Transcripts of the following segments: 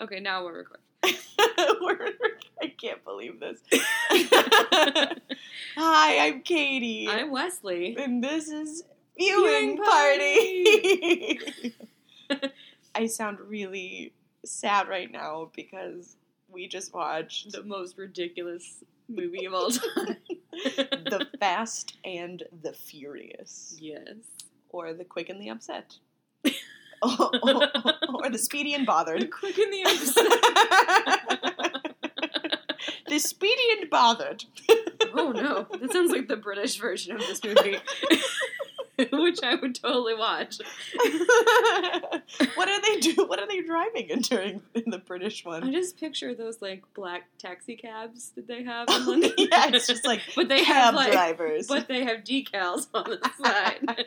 Okay, now we're recording. We're- I can't believe this. Hi, I'm Katie. I'm Wesley. and this is viewing, Viewing party. I sound really sad right now because we just watched The most ridiculous movie of all time. The Fast and the Furious, yes. or The Quick and the Upset, or, or- or The Speedy and The Bothered. quick and the upset. the Speedy and Bothered. oh no, that sounds like the British version of this movie, which I would totally watch. what are they do? What are they driving in during in the British one? I just picture those like black taxi cabs that they have in London. yeah, it's just like but they cab have like, drivers. but they have decals on the side.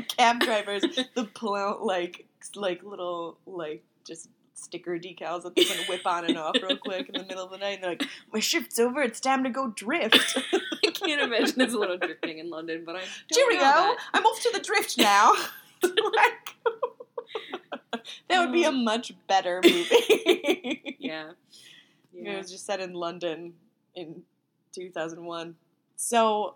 Cab drivers the pull out like like little like just sticker decals that they can whip on and off real quick in the middle of the night. And they're like, "My shift's over. It's time to go drift." I can't imagine there's a little drifting in London, but I Cheerio! know. I'm off to the drift now. like, that would be a oh. much better movie. Yeah. It was just set in London in 2001. So,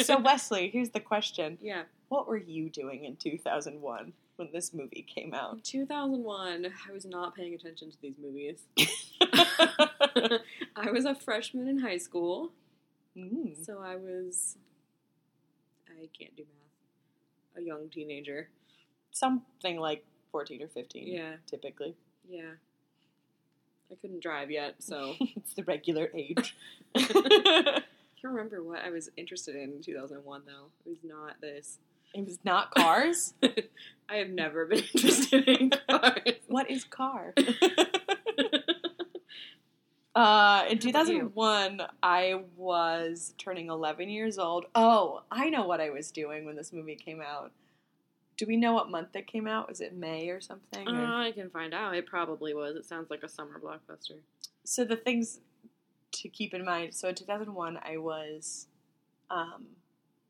so Wesley, here's the question: Yeah. What were you doing in 2001 when this movie came out? In 2001, I was not paying attention to these movies. I was a freshman in high school, Mm. so I was. I can't do math. A young teenager. Something like 14 or 15. Yeah. typically. Yeah. I couldn't drive yet, so. it's the regular age. I can't remember what I was interested in in 2001, though. It was not this. It was not cars. I have never been interested in cars. what is car? Uh, in How about you? 2001, I was turning 11 years old. Oh, I know what I was doing when this movie came out. Do we know what month it came out? Was it May or something? or- Uh, I can find out. It probably was. It sounds like a summer blockbuster. so the things to keep in mind. So in 2001, I was, um,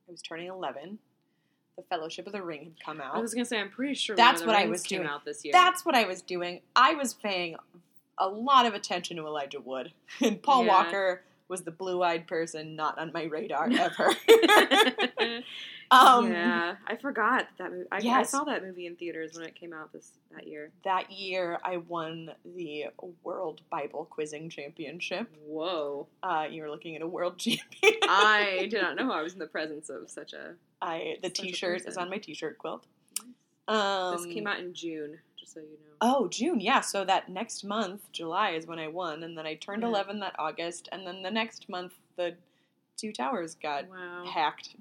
I was turning 11. The Fellowship of the Ring had come out. I was gonna say, I'm pretty sure That's Lord of the what I was doing. out this year. That's what I was doing. I was paying a lot of attention to Elijah Wood, and Paul Yeah. Walker was the blue-eyed person not on my radar ever. um, yeah, I forgot that movie. I, I saw that movie in theaters when it came out this that year. That year, I won the World Bible Quizzing Championship. Whoa! Uh, you were looking at a world champion. I did not know I was in the presence of such a. I the Such T-shirt is on my T-shirt quilt. Um, this came out in June, just so you know. Oh, June, yeah. So that next month, July, is when I won, and then I turned Yeah. 11 that August, and then the next month, the two towers got wow. hacked.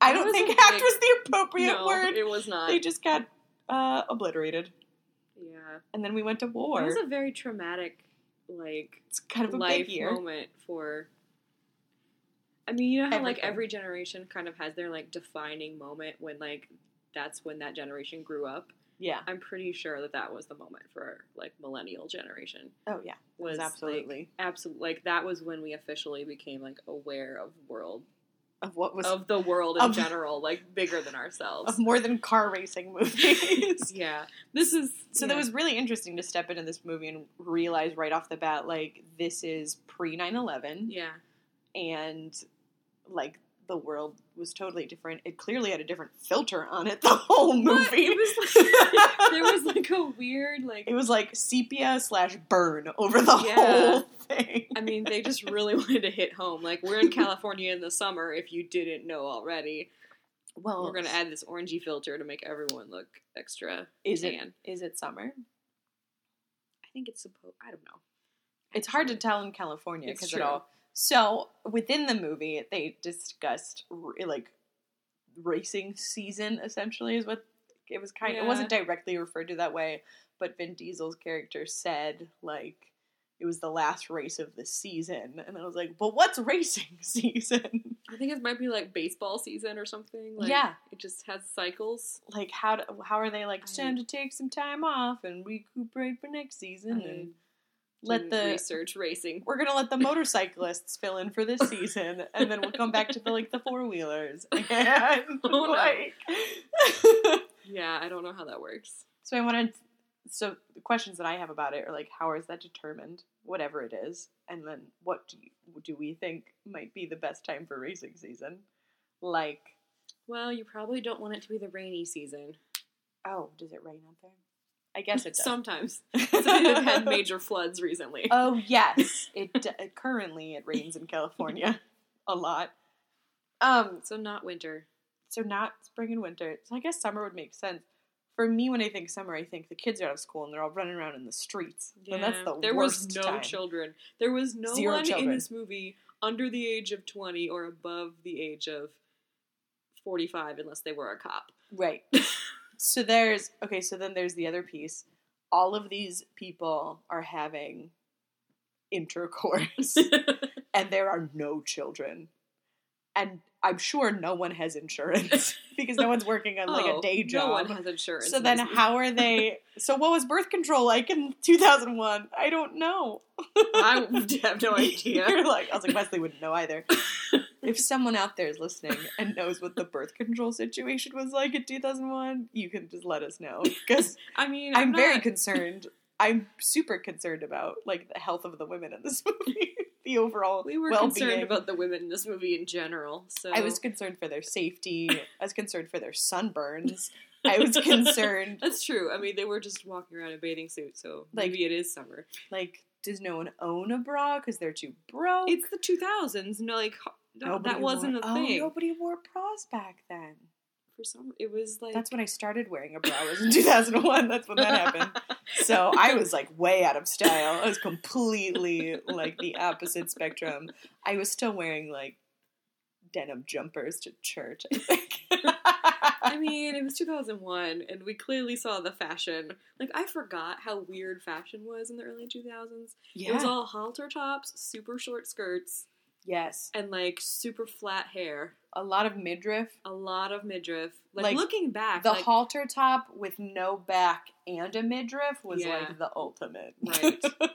I That don't think hacked big- was the appropriate no, word. it was not. They just got uh, obliterated, yeah, and then we went to war. it was a very traumatic, like it's kind of a life moment for. I mean, you know how like every generation kind of has their like defining moment when like that's when that generation grew up. Yeah. I'm pretty sure that that was the moment for like millennial generation. Oh yeah. Was absolutely absolutely like that was when we officially became like aware of world of what was of the world in of- general, like bigger than ourselves. of more than car racing movies. yeah, this is So yeah. that was really interesting to step into this movie and realize right off the bat, like this is pre 9-11. yeah. and like the world was totally different. It clearly had a different filter on it the whole movie. It was like, there was like a weird like it was like sepia slash burn over the Yeah. whole thing. I mean, they just really wanted to hit home. Like, we're in California in the summer, if you didn't know already. well, We're going to add this orangey filter to make everyone look extra is tan. it is it summer? I think it's supposed, I don't know. It's hard to tell in California because it all. So within the movie, they discussed like racing season. Essentially, is what it was kind. Yeah. It wasn't directly referred to that way, but Vin Diesel's character said like it was the last race of the season, and I was like, "But what's racing season? I think it might be like baseball season or something. Like, Yeah. It just has cycles. like how do, how are they like? It's time to take some time off and recuperate for next season, I and let the research racing. we're gonna let the motorcyclists fill in for this season, and then we'll come back to the like the four wheelers. And Oh, no. like, Yeah, I don't know how that works. so I wanted so the questions that I have about it are like, how is that determined? Whatever it is, and then what do you, do we think might be the best time for racing season? Like, Well, you probably don't want it to be the rainy season. oh, does it rain out there? I guess it does. Sometimes. They've had major floods recently. oh yes, it d- currently it rains in California a lot. Um, So not winter. so not spring and winter. So I guess summer would make sense. For me, when I think summer, I think the kids are out of school and they're all running around in the streets. and that's the there worst was no time. children. There was no Zero one children. in this movie under the age of 20 or above the age of 45 unless they were a cop. Right. So there's okay. So then there's the other piece. All of these people are having intercourse, and there are no children. And I'm sure no one has insurance because no one's working on like Oh, a day job. No one has insurance. So then, how are they? So, what was birth control like in 2001? I don't know. I have no idea. You're like, I was like, Wesley wouldn't know either. If someone out there is listening and knows what the birth control situation was like in 2001, you can just let us know because I mean, I'm very not- concerned. I'm super concerned about like the health of the women in this movie, the overall We were well-being. concerned about the women in this movie in general. So I was concerned for their safety. I was concerned for their sunburns. I was concerned That's true. I mean, they were just walking around in bathing suits, so Like- maybe it is summer. like, does no one own a bra because they're too broke? It's the 2000s. No, like no, Nobody that wasn't wore, a oh, thing. Oh, nobody wore bras back then. For some, it was like That's when I started wearing a bra. Was in 2001. That's when that happened. So I was like way out of style. I was completely like the opposite spectrum. I was still wearing like denim jumpers to church. I think. I mean, it was 2001, and we clearly saw the fashion. Like, I forgot how weird fashion was in the early 2000s. yeah. It was all halter tops, super short skirts, yes. and like super flat hair. A lot of midriff. A lot of midriff. Like, Like, looking back, The like, halter top with no back and a midriff was Yeah. like the ultimate. Right.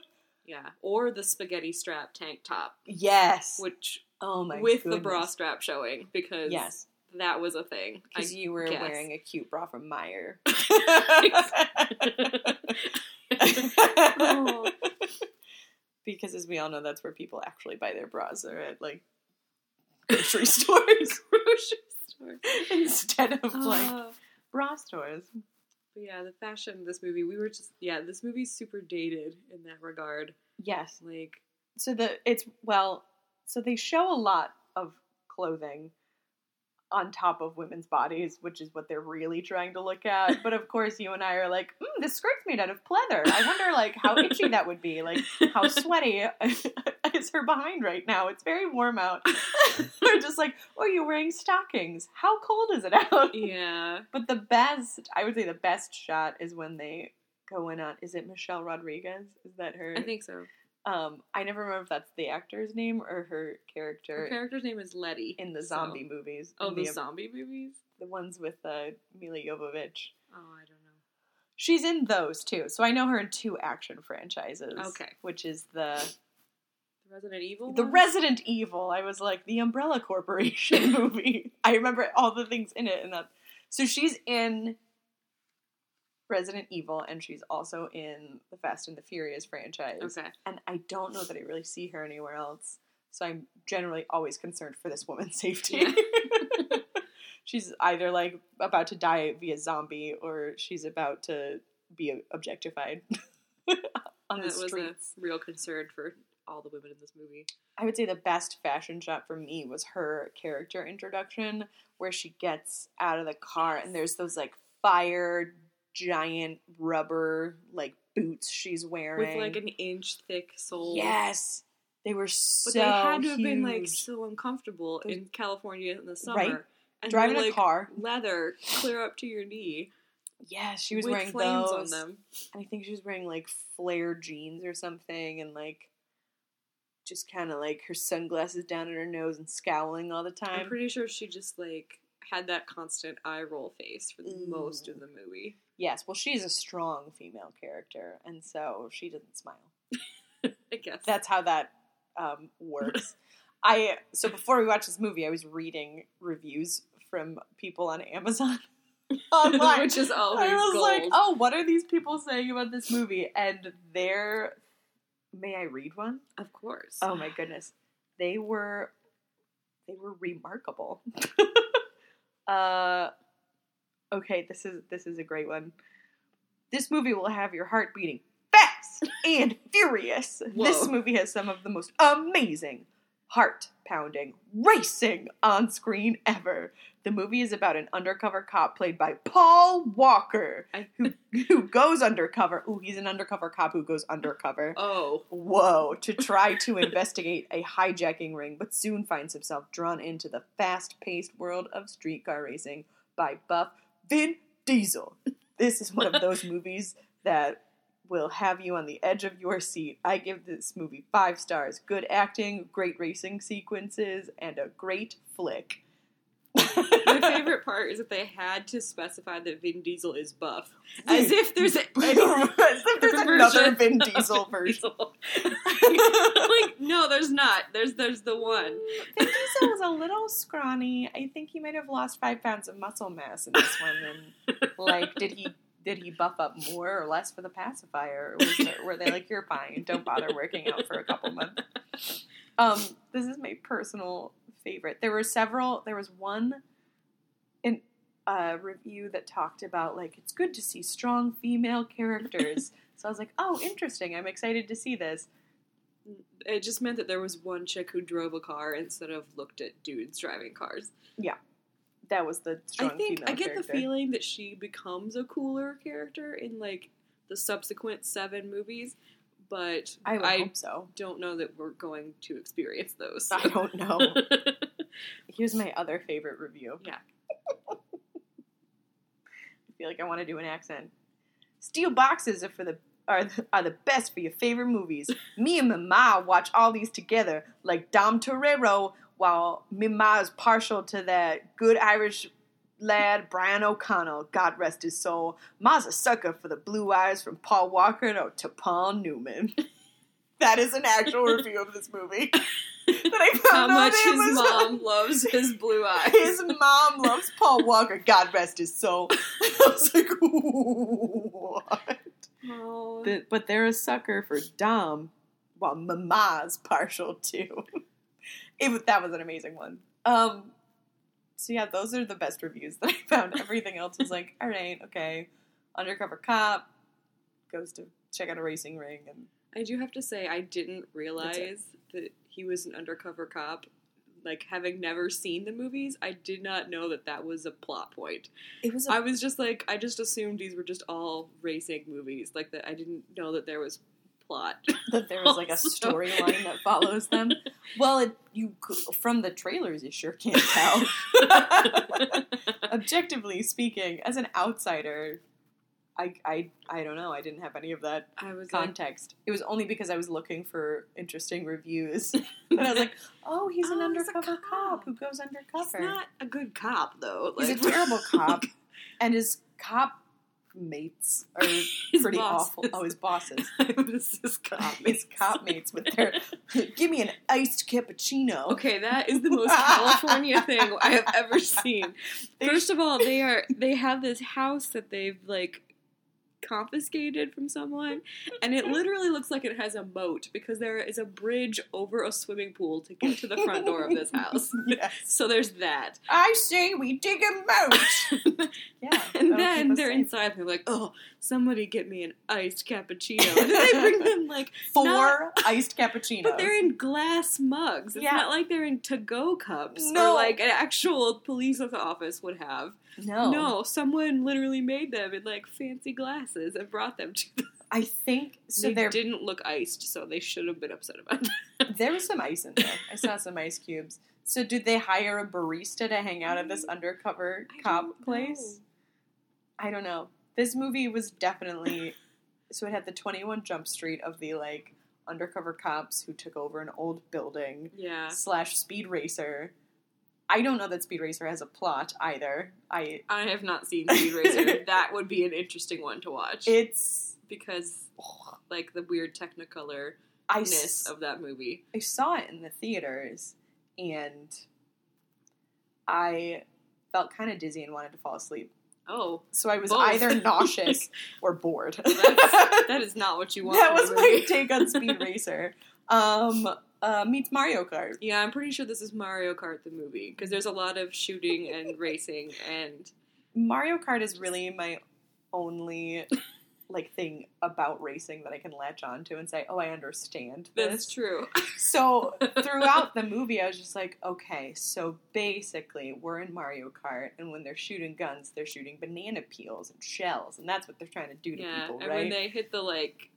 yeah, or the spaghetti strap tank top, yes. which oh my with goodness. the bra strap showing because Yes. that was a thing. Because you were guess. wearing a cute bra from Meijer. Oh. Because as we all know, that's where people actually buy their bras. Are at like grocery stores grocery store. instead of like Uh, bra stores. but yeah, the fashion in this movie, we were just yeah, this movie's super dated in that regard. Yes. Like So the it's well, so they show a lot of clothing on top of women's bodies, which is what they're really trying to look at. But of course, you and I are like, mm, this skirt's made out of pleather. I wonder, like, how itchy that would be. Like, how sweaty is her behind right now? It's very warm out. We're just like, oh, you're wearing stockings. How cold is it out? yeah, But the best, I would say, the best shot is when they go in on. Is it Michelle Rodriguez? Is that her? I think so. Um, I never remember if that's the actor's name or her character Her character's name is Letty in the so- zombie movies. Oh, in the zombie movies. the ones with uh, Milla Jovovich. Oh, I don't know. She's in those too, so I know her in two action franchises. Okay. which is the The Resident Evil. the? Resident Evil. I was like the Umbrella Corporation movie. I remember all the things in it, and that. So she's in Resident Evil, and she's also in the Fast and the Furious franchise. Okay. and I don't know that I really see her anywhere else. So I'm generally always concerned for this woman's safety. she's either like about to die via zombie or she's about to be objectified on that the was streets. a real concern for all the women in this movie. I would say the best fashion shot for me was her character introduction where she gets out of the car and there's those like fire giant rubber like boots she's wearing With like an inch thick sole. Yes. They were so But they had to have been like so uncomfortable Those- in California in the summer. Right. And driving they're, a car. leather clear up to your knee. Yeah, she was wearing flames those. on them. And I think she was wearing like flare jeans or something and like just kind of like her sunglasses down at her nose and scowling all the time. I'm pretty sure she just like had that constant eye roll face for Ooh. most of the movie. yes, well she's a strong female character and so she doesn't smile. I guess. That's how that um, works. I so before we watched this movie, I was reading reviews from people on Amazon online. which is always I was gold. like, oh, what are these people saying about this movie? And they're. May I read one? of course. Oh my goodness. They were. They were remarkable. Uh, okay, this is this is a great one. This movie will have your heart beating fast and furious. This movie has some of the most amazing, heart pounding, racing on screen ever. The movie is about an undercover cop played by Paul Walker, who who goes undercover. Ooh, he's an undercover cop who goes undercover. Oh, Whoa, to try to investigate a hijacking ring, but soon finds himself drawn into the fast paced world of streetcar racing by Buff Vin Diesel. This is one of those movies that will have you on the edge of your seat. I give this movie five stars. Good acting, great racing sequences, and a great flick. my favorite part is that they had to specify that Vin Diesel is buff, as if there's a, As if there's another Vin Diesel version. like, no, there's not. There's there's the one. Vin Diesel was a little scrawny. I think he might have lost five pounds of muscle mass in this one. And like, did he did he buff up more or less for the pacifier? Or was there, were they like, you're fine, don't bother working out for a couple months? Um, this is my personal favorite. There were several. There was one in a review that talked about like it's good to see strong female characters. so I was like, oh, interesting. I'm excited to see this. It just meant that there was one chick who drove a car instead of looked at dudes driving cars. That was the I think I get character. the feeling that she becomes a cooler character in like the subsequent seven movies, but I I hope so. don't know that we're going to experience those. I don't know. Here's my other favorite review. Yeah. I feel like I want to do an accent. Steel boxes are for the are the, are the best for your favorite movies. Me and Mama watch all these together, like Dom Toretto, while Mama is partial to that good Irish lad Brian O'Connell. God rest his soul. Ma's a sucker for the blue eyes from Paul Walker to, to Paul Newman. that is an actual review of this movie. that I found How on much his Amazon. mom loves his blue eyes. His mom loves Paul Walker. God rest his soul. I was like, what? Oh. The- but they're a sucker for Dom, while Mama's partial too. It, that was an amazing one. Um, so yeah, those are the best reviews that I found. Everything else was like, all right, okay, undercover cop goes to check out a racing ring, and I do have to say, I didn't realize that he was an undercover cop. Like, having never seen the movies, I did not know that that was a plot point. it was I was just like, I just assumed these were just all racing movies. Like, that I didn't know that there was plot. that there was like a storyline that follows them. Well, it, you from the trailers, you sure can't tell. Objectively speaking, as an outsider, I, I I don't know. I didn't have any of that I was like, context. It was only because I was looking for interesting reviews that I was like, "Oh, he's an Oh, undercover cop. cop who goes undercover. he's not a good cop, though. He's a terrible cop, and his cop mates are pretty bosses. awful. Oh, his bosses, this is cop. his cop mates with their give me an iced cappuccino. Okay, that is the most California thing I have ever seen. First of all, they are they have this house that they've like confiscated from someone, and it literally looks like it has a moat because there is a bridge over a swimming pool to get to the front door of this house. yes. So there's that. I say we dig a moat. yeah, And then they're safe. inside and they're like, oh, somebody get me an iced cappuccino. And then they bring them like four not- iced cappuccinos. But they're in glass mugs. It's Yeah. not like they're in to-go cups No. or like an actual police office would have. No, No, someone literally made them in like fancy glasses and brought them to them. I think so. they didn't look iced, so they should have been upset about that. there was some ice in there. I saw some ice cubes. So did they hire a barista to hang out at this undercover I cop place? I don't know. This movie was definitely so it had the 21 Jump Street of the like undercover cops who took over an old building. Yeah. slash Speed Racer. I don't know that Speed Racer has a plot either. I I have not seen Speed Racer. that would be an interesting one to watch. it's because like the weird technicolor ness of that movie. I saw it in the theaters and I felt kind of dizzy and wanted to fall asleep. Oh, So I was Both. either nauseous or bored. That's- that is not what you want. that was my take on Speed Racer. Um, uh, meets Mario Kart. Yeah, I'm pretty sure this is Mario Kart the movie because there's a lot of shooting and racing and Mario Kart is really my only like thing about racing that I can latch on to and say, "Oh, I understand that's true. So throughout the movie, I was just like, "Okay, so basically, we're in Mario Kart, and when they're shooting guns, they're shooting banana peels and shells, and that's what they're trying to do to yeah, people, and when they hit the like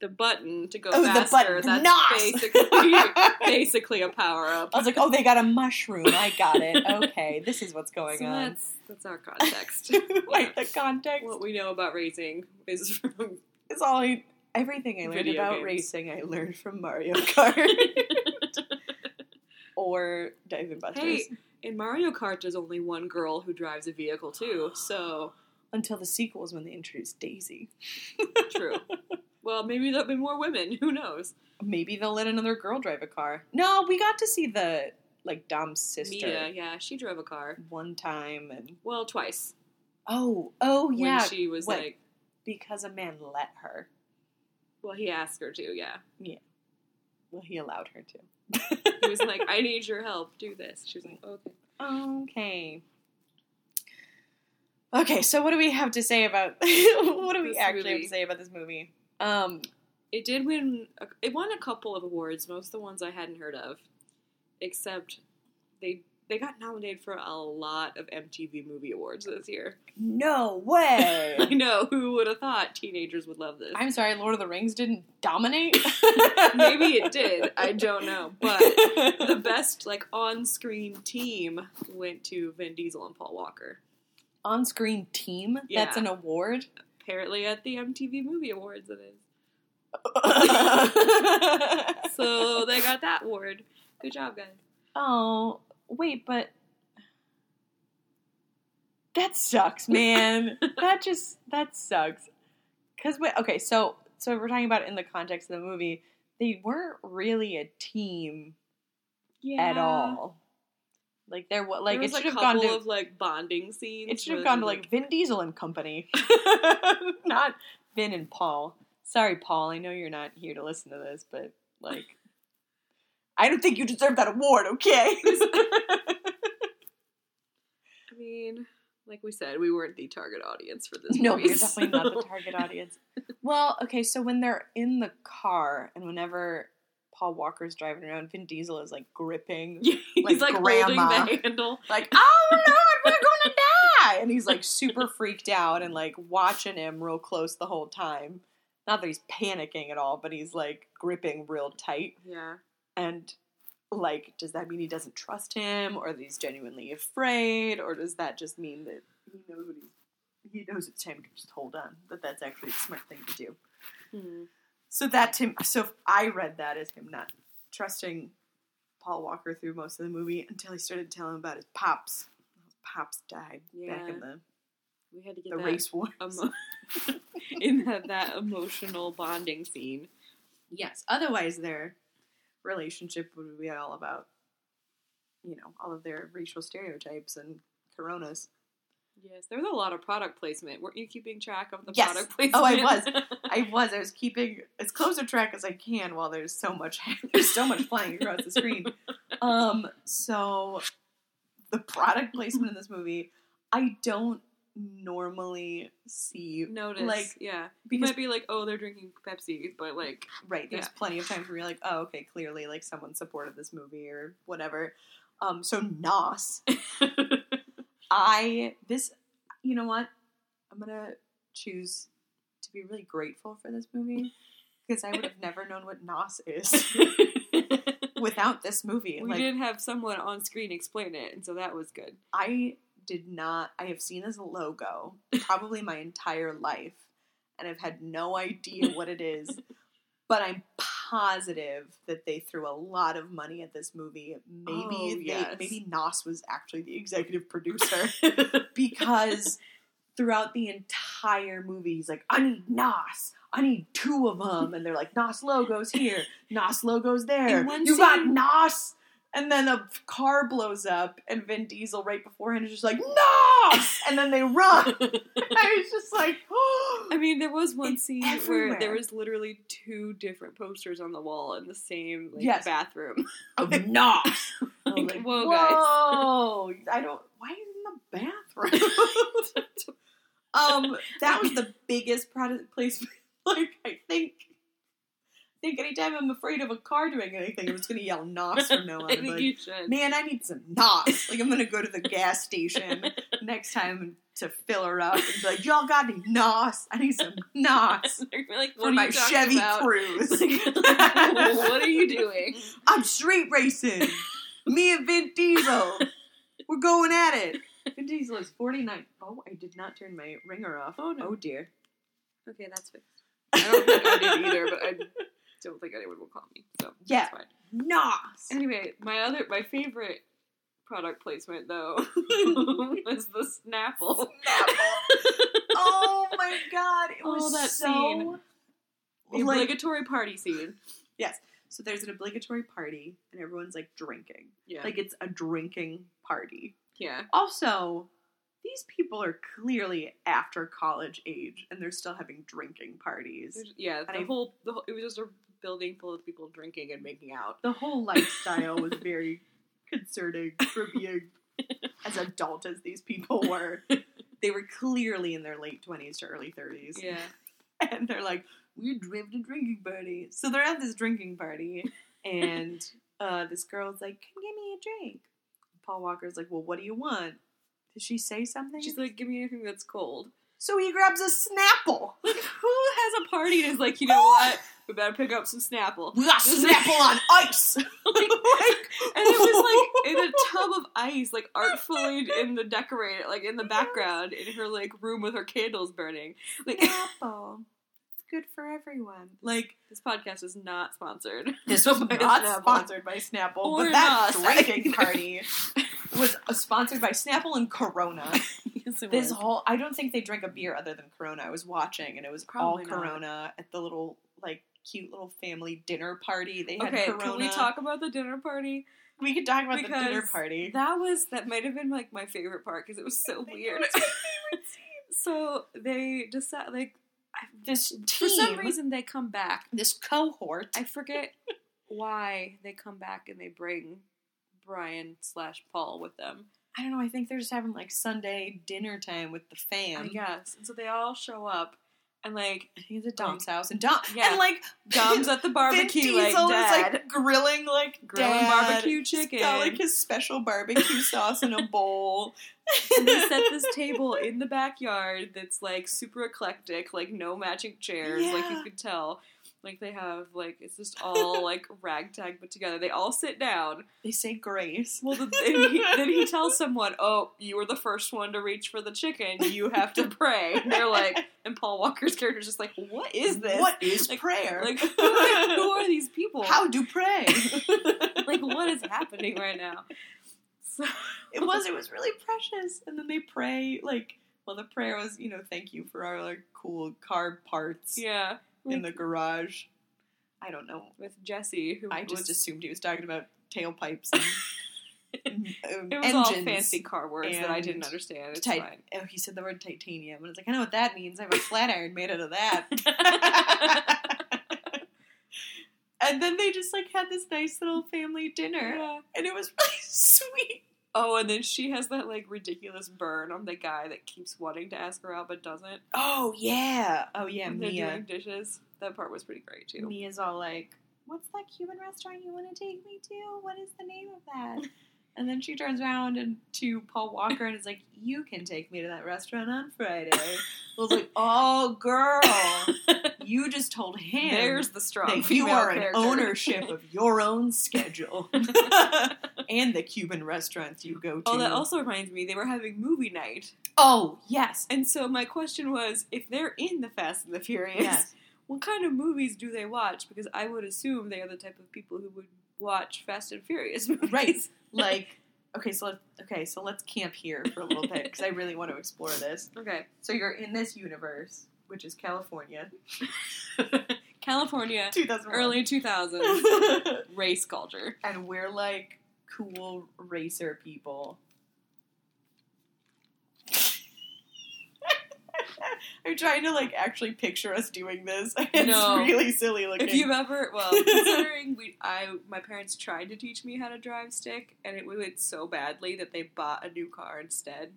the button to go Oh, the button, that's basically basically a power up. I was like, "Oh, they got a mushroom. I got it. Okay, this is what's going so on." that's that's our context. like the context what we know about racing is from is all I. Everything I learned about games. racing, I learned from Mario Kart or Dave and Buster's. Hey, in Mario Kart, there's only one girl who drives a vehicle too. So Until the sequels when they introduced Daisy. true. Well, maybe there'll be more women. Who knows? Maybe they'll let another girl drive a car. No, we got to see the like Dom's sister Mia, yeah, she drove a car. one time, and Well, twice. oh, oh yeah, When she was what? like, because a man let her. well, he asked her to. Yeah, Yeah. Well, he allowed her to. he was like, "I need your help. Do this." She was like, "Okay." Okay. Okay, so what do we have to say about what do we This actually have to say about this movie? Um, It did win. A, it won a couple of awards, most of the ones I hadn't heard of, except they they got nominated for a lot of MTV Movie Awards this year. no way. I know who would have thought teenagers would love this. I'm sorry, Lord of the Rings didn't dominate. Maybe it did. I don't know, but the best like on-screen team went to Vin Diesel and Paul Walker. on-screen team. Yeah. That's an award. Apparently, at the MTV Movie Awards, it is. So they got that award. Good job, guys. oh, wait, but that sucks, man. that just that sucks. Cause wait, okay, so so we're talking about in the context of the movie. They weren't really a team Yeah. at all. Like there was like there it should a have gone to of like bonding scenes. it should have gone to like Vin Diesel and company, not Vin and Paul. Sorry, Paul. I know you're not here to listen to this, but like, I don't think you deserve that award. Okay. I mean, like we said, we weren't the target audience for this. no, movie, you're definitely not the target audience. Well, okay, so when they're in the car and whenever Paul Walker's driving around, Vin Diesel is like gripping Yeah, he's Like like, grandma. holding the handle. like, oh Lord, we're gonna die! And he's like super freaked out and like watching him real close the whole time. Not that he's panicking at all, but he's like gripping real tight. Yeah. And like, does that mean he doesn't trust him, or that he's genuinely afraid, or does that just mean that he knows what he's he knows it's time to just hold on? That that's actually a smart thing to do. Hmm. So that Tim, so I read that as him not trusting Paul Walker through most of the movie until he started telling about his pops. His pops died back in the, We had to get the that race war. emo- in that, that emotional bonding scene. Yes. Otherwise, their relationship would be all about, you know, all of their racial stereotypes and coronas. Yes, there was a lot of product placement. Weren't you keeping track of the Yes. product placement? Oh, I was. I was. I was keeping as close a track as I can while there's so much there's so much flying across the screen. Um. So the product placement in this movie, I don't normally see Notice, like yeah, you might be like, oh, they're drinking Pepsi, but like, right. There's Yeah. plenty of times where you're like, oh, okay, clearly like someone supported this movie or whatever. Um. So Nos, I this, you know what? I'm gonna choose to be really grateful for this movie because I would have never known what Nos is without this movie. we like did have someone on screen explain it, and so that was good. I did not. I have seen this logo probably my entire life, and I've had no idea what it is. But I'm positive that they threw a lot of money at this movie. Maybe Oh, they, yes. maybe Nos was actually the executive producer because throughout the entire movie, he's like, "I need Nos. I need two of them," and they're like, "Nos logos here, Nos logos there. You got scene- Nos." And then a car blows up, and Vin Diesel right beforehand is just like, "No!" And then they run. I was just like, oh, I mean, there was one scene where there was literally two different posters on the wall in the same like, Yes. bathroom. of Nos. I Like, like, whoa, guys. I don't. Why is in the bathroom? um, that was the biggest product placement. Like, I think. I think anytime I'm afraid of a car doing anything, I'm just gonna yell "Nos" from now on. I think like, you should. Man, I need some Nos. Like, I'm gonna go to the gas station next time to fill her up and be like, "Y'all got any Nos? I need some Nos They're like, for my Chevy about? Cruze." what are you doing? I'm street racing. Me and Vin Diesel. We're going at it. Vin Diesel is 49. Oh, I did not turn my ringer off. Oh, no. Oh dear. Okay, that's fixed. I don't think I did either, but I don't think anyone will call me. So Yeah. that's fine. Nos. Anyway, my other my favorite product placement though was the Snapple. Oh my god. It Oh, was that so. scene. The like, obligatory party scene. Yes. So there's an obligatory party and everyone's like drinking. Yeah. Like it's a drinking party. yeah. Also, these people are clearly after college age and they're still having drinking parties. There's- Yeah, the And whole, the whole it was just a building full of people drinking and making out. the whole lifestyle was very concerning for being as adult as these people were. They were clearly in their late twenties to early thirties, Yeah. and they're like, "We're driven a drinking party." So they're at this drinking party, and uh, this girl's like, "Come get me a drink." Paul Walker's like, "Well, what do you want?" Did she say something? She's like, give me anything that's cold. so he grabs a Snapple. Like, who has a party and is like, you know what? We better pick up some Snapple. We got Snapple on ice. Like, and it was like in a tub of ice, like artfully in the decorator, like in the background, in her like room with her candles burning. Like Snapple. It's good for everyone. Like this podcast is not sponsored. this was not Snapple. sponsored by Snapple, Or but that Nos, I drinking party was uh, sponsored by Snapple and Corona. Yes, This was. whole I don't think they drank a beer other than Corona. I was watching and it was Probably all not. Corona at the little like cute little family dinner party. They had Okay, Corona. can we talk about the dinner party? We could talk about the dinner party. That was that might have been like my favorite part because it was so I think it weird. was my favorite scene. so they decide like This for some reason they come back. this cohort. I forget why they come back and they bring Brian slash Paul with them. I don't know. I think they're just having like Sunday dinner time with the fam. I guess. And so they all show up and like he's at Dom's house, and Dom, Yeah. and like Dom's at the barbecue Vin like Diesel dad. is like grilling like Grilling dad. barbecue He's chicken. Got like his special barbecue sauce in a bowl. and they set this table in the backyard that's like super eclectic, like no matching chairs, like you could tell. Like they have like it's just all like ragtag put together. They all sit down. They say grace. Well, then, he, then he tells someone, "Oh, you were the first one to reach for the chicken. You have to pray." And they're like, and Paul Walker's character's just like, "What is this? What is Like- prayer? Like, who, who are these people? How do pray? like, what is happening right now?" So, it was it was really precious. And then they pray like well the prayer was, you know, thank you for our like cool car parts yeah, in the garage. I don't know. with Jesse, who I just was, assumed he was talking about tailpipes and um, it was engines. all fancy car words that I didn't understand. It's Tit- fine. oh, he said the word titanium, and I was like, I know what that means. I have a flat iron made out of that. and then they just like had this nice little family dinner, Yeah. and it was really sweet. Oh, and then she has that like ridiculous burn on the guy that keeps wanting to ask her out but doesn't. Oh yeah, oh yeah, when they're Mia. doing dishes. That part was pretty great too. Mia's all like, "What's that Cuban restaurant you want to take me to? What is the name of that?" And then she turns around and to Paul Walker and is like, "You can take me to that restaurant on Friday." I was like, "Oh, girl, you just told him There's the strong that you are in character. ownership of your own schedule and the Cuban restaurants you go oh, to." Oh, that also reminds me, they were having movie night. Oh, yes, And so my question was, if they're in the Fast and the Furious, yes. what kind of movies do they watch? Because I would assume they are the type of people who would watch Fast and Furious movies. Right. like okay so let, okay so let's camp here for a little bit because i really want to explore this Okay. so you're in this universe which is california California, early 2000s, race culture. and we're like cool racer people. I'm trying to like actually picture us doing this. It's No. really silly looking. If you've ever, well, considering we, I, my parents tried to teach me how to drive stick, and it went so badly that they bought a new car instead,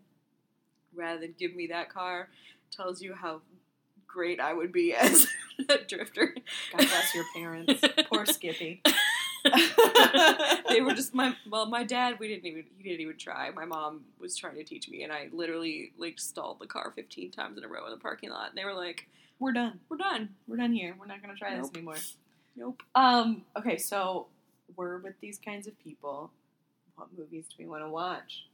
rather than give me that car. Tells you how great I would be as a drifter. God bless your parents. Poor Skippy. they were just my well, my dad. We didn't even he didn't even try. My mom was trying to teach me, and I literally like stalled the car fifteen times in a row in the parking lot. And they were like, We're done. "We're done." We're done here. We're not gonna try Nope. this anymore. Nope. Um. Okay, so we're with these kinds of people. What movies do we want to watch?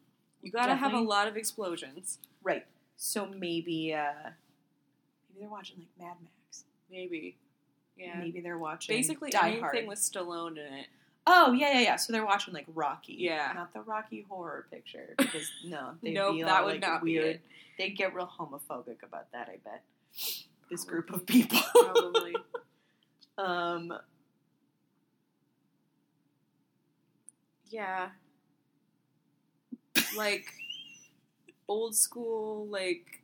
You gotta have a lot of explosions. Right. So maybe, uh maybe they're watching like Mad Max. Maybe. Yeah. Maybe they're watching Basically Die anything Hard. with Stallone in it. Oh yeah, yeah, yeah. So they're watching like Rocky. Yeah. Not the Rocky horror picture because no, they'd Nope, be all, that would like, not be weird. it. They'd get real homophobic about that. I bet. This group of people. Probably. um. yeah. Like old school like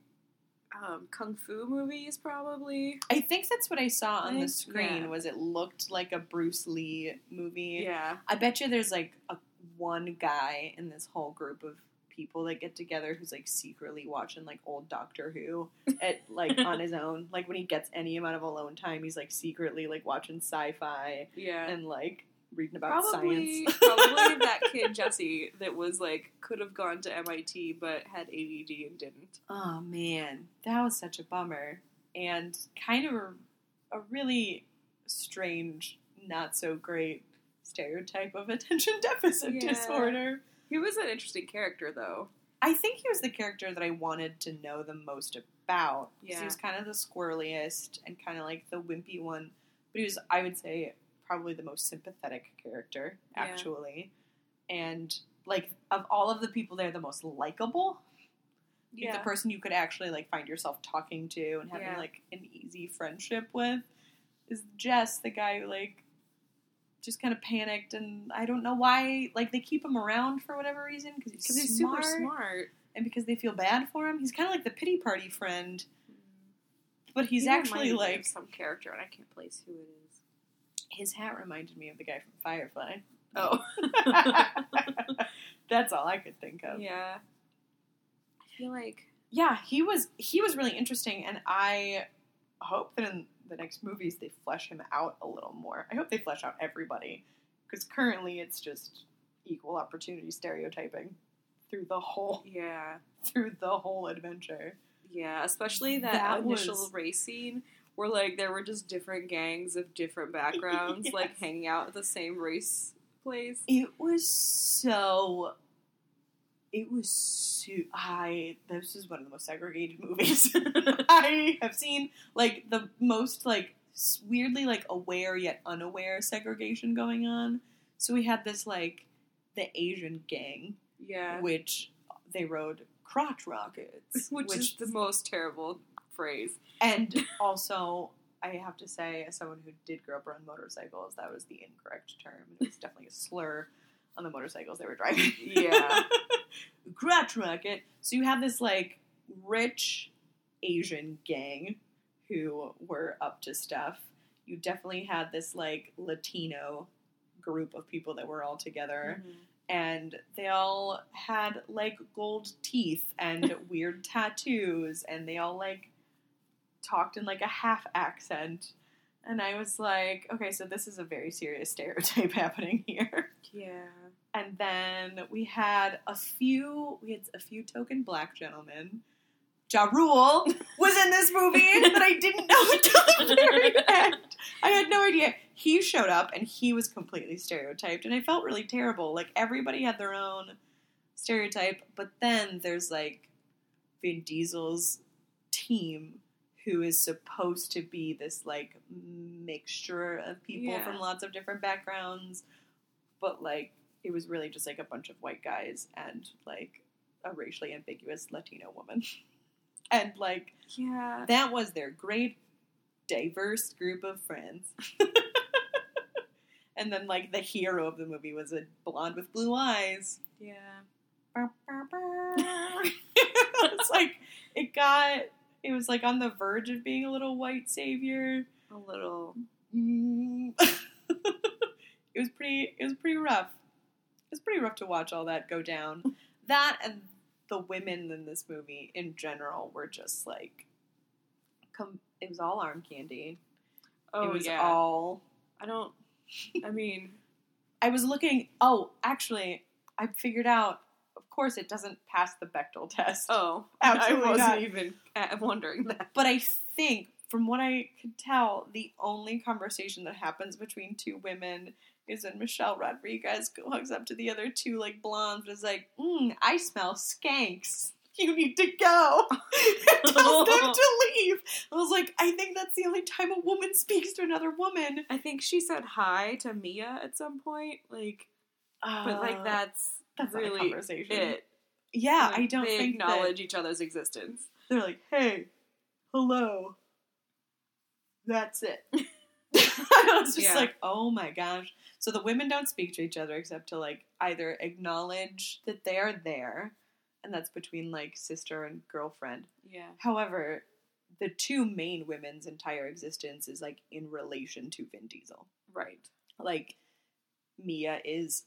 um, kung fu movies probably. I think that's what I saw on the screen. yeah. Was it looked like a Bruce Lee movie? Yeah. I bet you there's like a one guy in this whole group of people that get together who's like secretly watching like old Doctor Who at like on his own. Like when he gets any amount of alone time, he's like secretly like watching sci-fi Yeah. and like reading about probably science. probably that kid Jesse that was like could have gone to MIT but had ADD and didn't. oh man, that was such a bummer and kind of a, a really strange, not so great stereotype of attention deficit Yeah. disorder. He was an interesting character though. I think he was the character that I wanted to know the most about. Yeah. He was kind of the squirreliest and kind of like the wimpy one. But he was, I would say, probably the most sympathetic character, Yeah. actually. And, like, of all of the people there, the most likable. Like, The person you could actually, like, find yourself talking to and having, Yeah. like, an easy friendship with is Jess, the guy who, like, just kind of panicked, and I don't know why. Like they keep him around for whatever reason because he's, he's smart super smart. and because they feel bad for him. He's kind of like the pity party friend, mm. but he's He actually like some character, and I can't place who it is. His hat reminded me of the guy from Firefly. Oh, That's all I could think of. yeah. I feel like Yeah, he was he was really interesting, and I hope that in the next movies they flesh him out a little more. I hope they flesh out everybody because currently it's just equal opportunity stereotyping through the whole yeah, through the whole adventure. yeah. Especially that, That initial was- race scene where like there were just different gangs of different backgrounds, like hanging out at the same race place. It was so. It was so. I. This is one of the most segregated movies I have seen. Like the most like weirdly like aware yet unaware segregation going on. So we had this like the Asian gang, Yeah, which they rode crotch rockets, which, is the most terrible phrase. and also. I have to say, as someone who did grow up around motorcycles, that was the incorrect term. It was definitely a slur on the motorcycles they were driving. Yeah. crotch rocket. So you have this like rich Asian gang who were up to stuff. You definitely had this like Latino group of people that were all together, Mhm. and they all had like gold teeth and weird tattoos, and they all like talked in like a half accent. And I was like, okay, so this is a very serious stereotype happening here. Yeah. And then we had a few, we had a few token black gentlemen. Ja Rule was in this movie that I didn't know until the very end. I had no idea. He showed up and he was completely stereotyped, and I felt really terrible. Like everybody had their own stereotype, but then there's like Vin Diesel's team who is supposed to be this like mixture of people Yeah. from lots of different backgrounds, but like it was really just like a bunch of white guys and like a racially ambiguous Latino woman. And like Yeah. that was their great diverse group of friends. And then like the hero of the movie was a blonde with blue eyes. Yeah. it's like it got it was like on the verge of being a little white savior. A little. Mm. it was pretty it was pretty rough. It was pretty rough to watch all that go down. That and the women in this movie in general were just like com- it was all arm candy. Oh it was yeah. all I don't. I mean, I was looking oh, actually I figured out course it doesn't pass the Bechdel test. oh, Absolutely I wasn't not. even uh, wondering that. But I think, from what I could tell, the only conversation that happens between two women is when Michelle Rodriguez walks up to the other two, like blondes, and is like, mm, I smell skanks. You need to go. and tells them to leave. I was like, I think that's the only time a woman speaks to another woman. I think she said hi to Mia at some point, like, but like Uh, that's, that's really conversation. it. Yeah, Like, I don't they think acknowledge that each other's existence. they're like, hey, hello. That's it. I was just Yeah. like, oh my gosh. So the women don't speak to each other except to like either acknowledge that they are there, and that's between like sister and girlfriend. Yeah. However, the two main women's entire existence is like in relation to Vin Diesel. Right. Like Mia is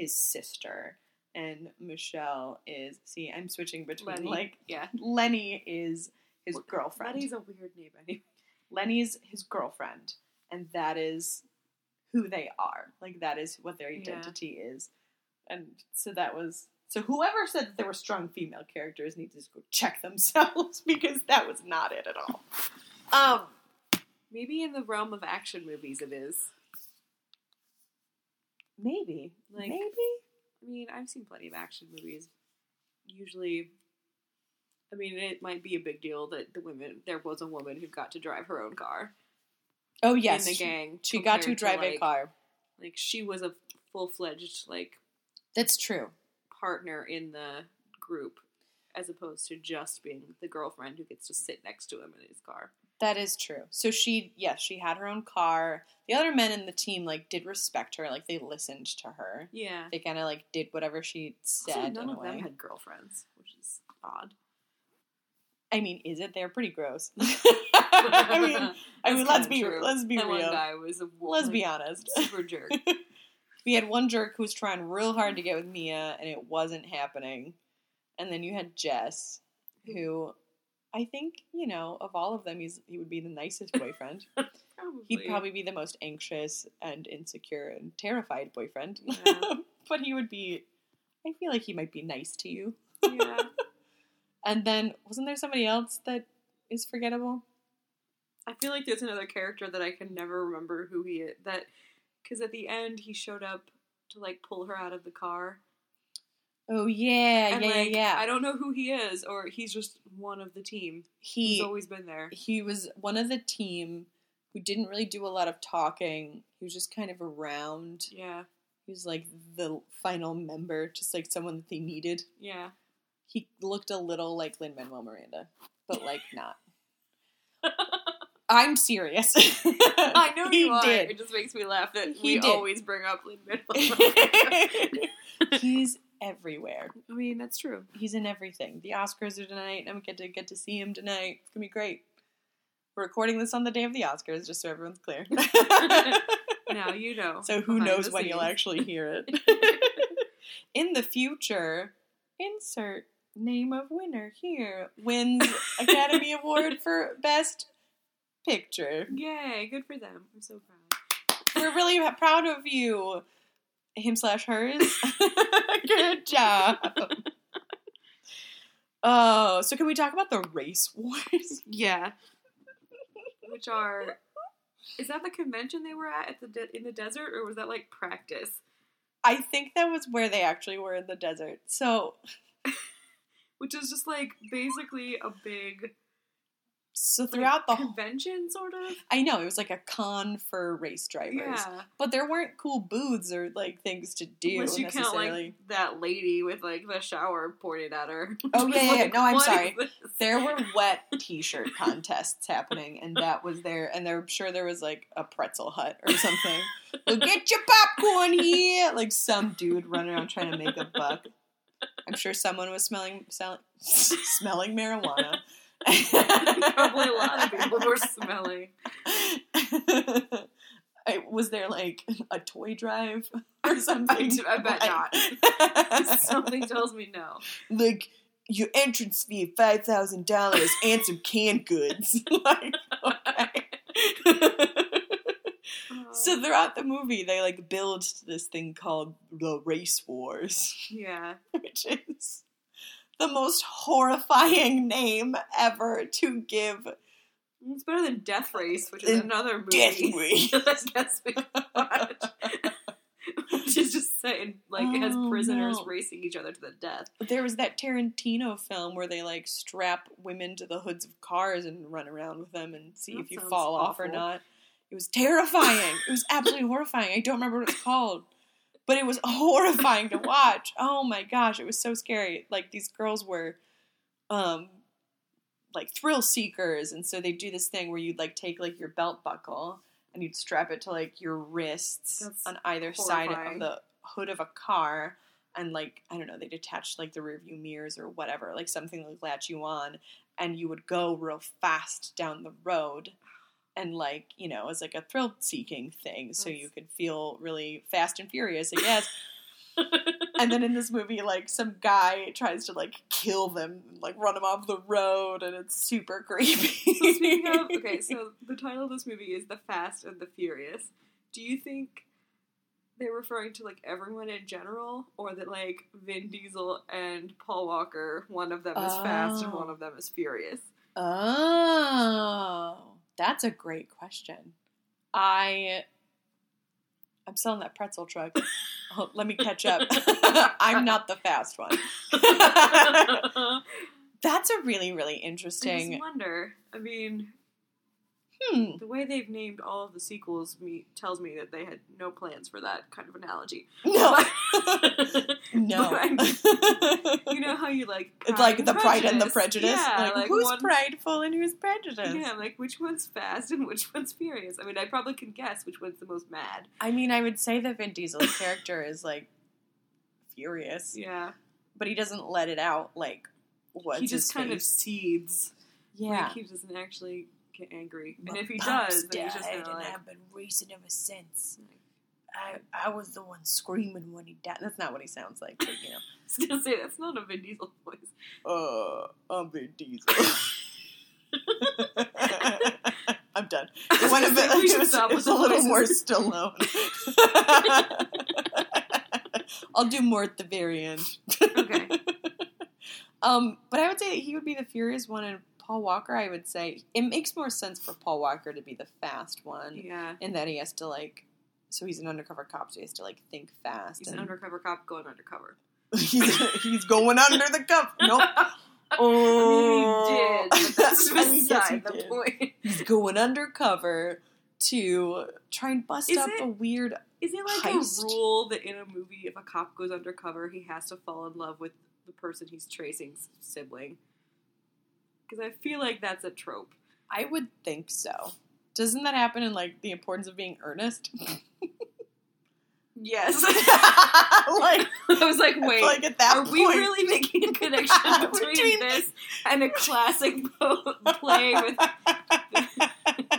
his sister, and Michelle is. See, I'm switching between Lenny. like Yeah. Lenny is his Well, girlfriend. Letty's a weird name anyway. Lenny's his girlfriend, and that is who they are. Like that is what their Yeah. identity is. And so that was so whoever said that there were strong female characters needs to go check themselves because that was not it at all. Um Maybe in the realm of action movies it is. Maybe. Like- maybe. I mean, I've seen plenty of action movies. Usually, I mean, it might be a big deal that the women there was a woman who got to drive her own car Oh yes. in the gang. She got to drive a like- car. Like she was a full fledged like That's true. partner in the group, as opposed to just being the girlfriend who gets to sit next to him in his car. That is true. So she, yes, she had her own car. The other men in the team like did respect her, like they listened to her. Yeah. They kind of like did whatever she said. Also, none in a of them had girlfriends, which is odd. I mean, is it? They're pretty gross. I mean, I mean, let's be true. let's be that real. one guy was a Let's be honest. super jerk. we had one jerk who was trying real hard to get with Mia, and it wasn't happening. And then you had Jess, who I think you know of all of them, he's he would be the nicest boyfriend. Probably. He'd probably be the most anxious and insecure and terrified boyfriend. Yeah. but he would be. I feel like he might be nice to you. yeah. And then wasn't there somebody else that is forgettable? I feel like there's another character that I can never remember who he is. That because at the end he showed up to like pull her out of the car. Oh yeah, and yeah, like, yeah, I don't know who he is, or he's just one of the team. He He's always been there. he was one of the team who didn't really do a lot of talking. He was just kind of around. Yeah, He was like the final member, just like someone that they needed. yeah. He looked a little like Lin Manuel Miranda, but like not. I'm serious. I know he you are. did. It just makes me laugh that He we did. always bring up Lin Manuel. He's everywhere. I mean, that's true. He's in everything. The Oscars are tonight. I'm gonna get to get to see him tonight. It's gonna be great. We're recording this on the day of the Oscars, just so everyone's clear. Now you know. so who knows when you'll actually hear it? in the future, insert name of winner here wins Academy Award for Best Picture. Yay! Good for them. I'm so proud. We're really proud of you, him slash hers. Good job. Oh, so can we talk about the race wars? Yeah. Which are is that the convention they were at at the de- in the desert, or was that like practice? I think that was where they actually were in the desert. So Which is just like basically a big So like, throughout the whole, convention, sort of. I know it was like a con for race drivers, Yeah. but there weren't cool booths or like things to do Unless you count like that lady with like the shower pointed at her. Oh, yeah, yeah, like, no, I'm sorry. there were wet T-shirt contests happening, and that was there. And I'm sure there was like a pretzel hut or something. well, get your popcorn here, like some dude running around trying to make a buck. I'm sure someone was smelling selling, smelling marijuana. Probably a lot of people were smelling. I- was there like a toy drive or something? do- I bet not. Something tells me no. like your entrance fee five thousand dollars and some canned goods. like so throughout the movie, they like build this thing called the race wars, yeah, which is the most horrifying name ever to give. it's better than Death Race, which is another movie. Death Race. that gets me watch. Which is just saying, like, it has Oh, prisoners no. racing each other to the death. But There was that Tarantino film where they like strap women to the hoods of cars and run around with them and see That if you fall off or not. It was terrifying. it was absolutely horrifying. I don't remember what it's called, but it was horrifying to watch. Oh my gosh, it was so scary. Like these girls were, um, like thrill seekers, and so they do this thing where you'd like take like your belt buckle and you'd strap it to like your wrists That's on either side of the hood of a car and like I don't know, they'd attach like the rear view mirrors or whatever, like something that would latch you on, and you would go real fast down the road, and like you know, as like a thrill seeking thing, so you could feel really fast and furious, I guess. and then in this movie, like some guy tries to like kill them, like run them off the road, and it's super creepy. So speaking of, okay, so the title of this movie is The Fast and the Furious. Do you think they're referring to like everyone in general, or that like Vin Diesel and Paul Walker, one of them is fast and Oh. one of them is furious? Oh, that's a great question. I I'm selling that pretzel truck. Oh, let me catch up. I'm not the fast one. That's a really, really just interesting. wonder. I mean, Hmm. the way they've named all of the sequels me tells me that they had no plans for that kind of analogy. No, But- no. But you know how you like it's like the pride and the prejudice. Yeah, like, like who's one- prideful and who's prejudiced? Yeah, like which one's fast and which one's furious. I mean, I probably can guess which one's the most mad. I mean, I would say that Vin Diesel's character is like furious, Yeah, but he doesn't let it out. Like, what's he just kind of face? seeds. yeah. like, he doesn't actually get angry, and if he does, then he's just gonna and like. I've been racing ever since. I I was the one screaming when he died. That's not what he sounds like, but you know. I was gonna say that's not a Vin Diesel voice. Uh, I'm Vin Diesel. I'm done. It went a bit. It was, it was a little more. Stallone. I'll do more at the very end. Okay. Um, but I would say that he would be the furious one, and Paul Walker. I would say it makes more sense for Paul Walker to be the fast one, Yeah, in that he has to like. So he's an undercover cop, so he has to like think fast. he's an undercover cop going undercover. he's, he's going under the cup. Nope. I Oh, mean, he did, but that's beside the did. point. He's going undercover to try and bust Is up it- a weird. Is it like Heist. a rule that in a movie, if a cop goes undercover, he has to fall in love with the person he's tracing's sibling? Because I feel like that's a trope. I would think so. Doesn't that happen in like the importance of being earnest? Yes. like, I was like, wait, like at that are point, we really making a connection between, Between- this and a classic play with?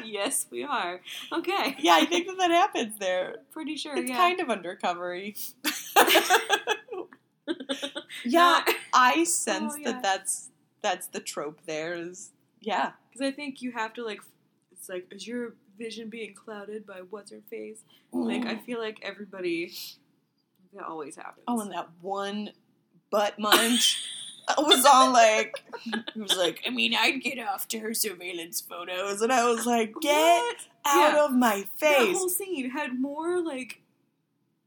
yes, we are. Okay, yeah, I think that that happens there. pretty sure. It's yeah. kind of undercovery. yeah, I sense Oh, yeah. that that's that's the trope. There is yeah. Because I think you have to like. It's like, is your vision being clouded by what's her face? Like, I mm. feel like everybody. That always happens. Oh, and that one butt munch was all like, he was like, I mean, I'd get off to her surveillance photos, and I was like, get What? out Yeah. of my face. That face. whole scene had more like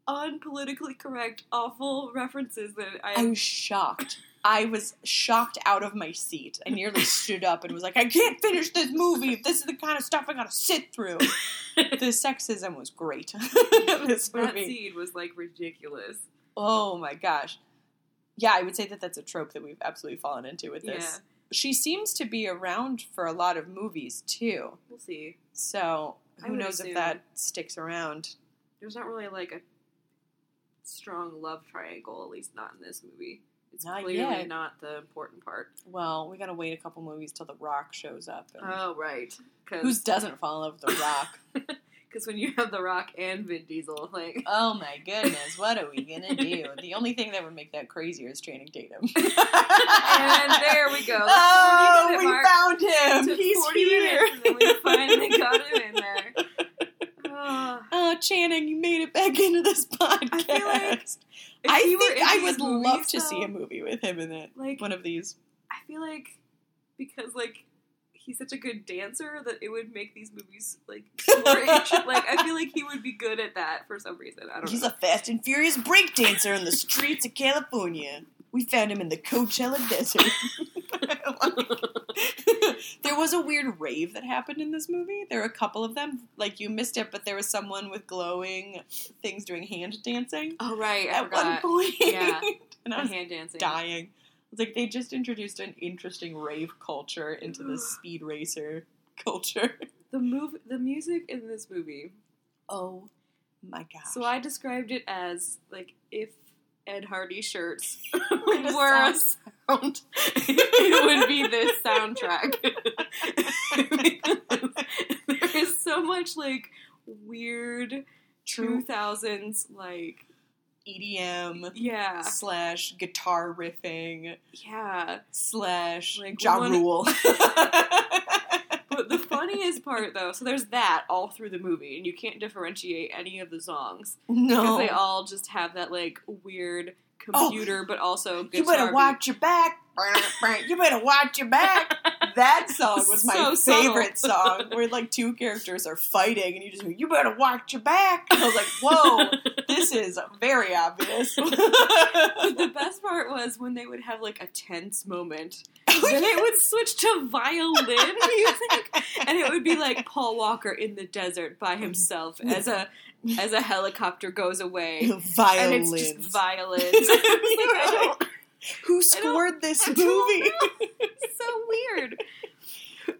unpolitically correct, awful references than I. I was shocked. I was shocked out of my seat. I nearly stood up and was like, I can't finish this movie if this is the kind of stuff I gotta sit through. the sexism was great. this that movie. scene was like ridiculous. Oh my gosh. Yeah, I would say that that's a trope that we've absolutely fallen into with this. Yeah, She seems to be around for a lot of movies too. we'll see. So who knows if that sticks around. There's not really like a strong love triangle, at least not in this movie. It's Not clearly yet. not the important part. Well, we gotta wait a couple movies till The Rock shows up. Oh, right. Who doesn't fall in love with The Rock? Because when you have The Rock and Vin Diesel, like, oh my goodness, what are we gonna do? The only thing that would make that crazier is Channing Tatum. and there we go. Oh, we mark. found him! He's 40 here! minutes, and we finally got him in. Oh, Channing, you made it back into this podcast. I feel like I think I would movies, love to see a movie with him in it. Like, One of these. I feel like because like he's such a good dancer that it would make these movies like more interesting. Like I feel like he would be good at that for some reason. I don't He's know. a fast and furious breakdancer in the streets of California. We found him in the Coachella Desert. there was a weird rave that happened in this movie. There were a couple of them. Like you missed it, but there was someone with glowing things doing hand dancing oh right, I at one point. Yeah. and I was hand dancing. dying. It's like they just introduced an interesting rave culture into the speed racer culture. The move, the music in this movie. Oh my gosh. So I described it as like if Ed Hardy shirts Were were a sound, it would be this soundtrack. there is so much like weird 2000s like EDM yeah slash guitar riffing yeah slash Like, Ja one- Rule. but the funniest part though so there's that all through the movie and you can't differentiate any of the songs because no. they all just have that like weird Oh, computer but also guitar you better watch your back. you better watch your back. That song was my So favorite song, where like two characters are fighting, and you just go, "You better watch your back." I was like, "Whoa, this is very obvious." The best part was when they would have like a tense moment. Oh, then it would switch to violin music, and it would be like Paul Walker in the desert by himself as a as a helicopter goes away, and Violins. it's just violins. Like, Who scored this movie? It's so weird.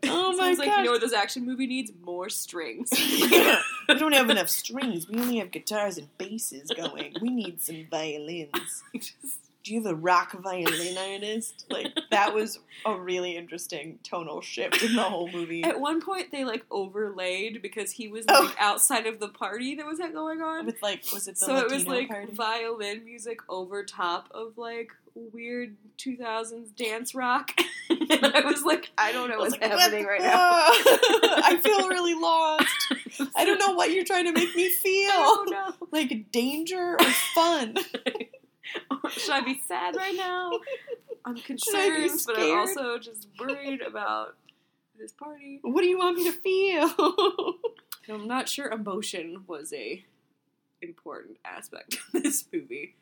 Oh So my it's like, gosh. you know what this action movie needs? More strings. we don't have enough strings. We only have guitars and basses going. We need some violins. Just- Do you have a rock violin artist? Like that was a really interesting tonal shift in the whole movie. At one point, they like overlaid because he was Oh. like outside of the party that was going on. With like, was it the so Latino it was like party? violin music over top of like weird 2000s dance rock. and I was like, I don't know I what's like, happening right now. I feel really lost. I don't know what you're trying to make me I feel. don't know. Like danger or fun. Should I be sad right now? I'm concerned, but I'm also just worried about this party. What do you want me to feel? I'm not sure emotion was a important aspect of this movie.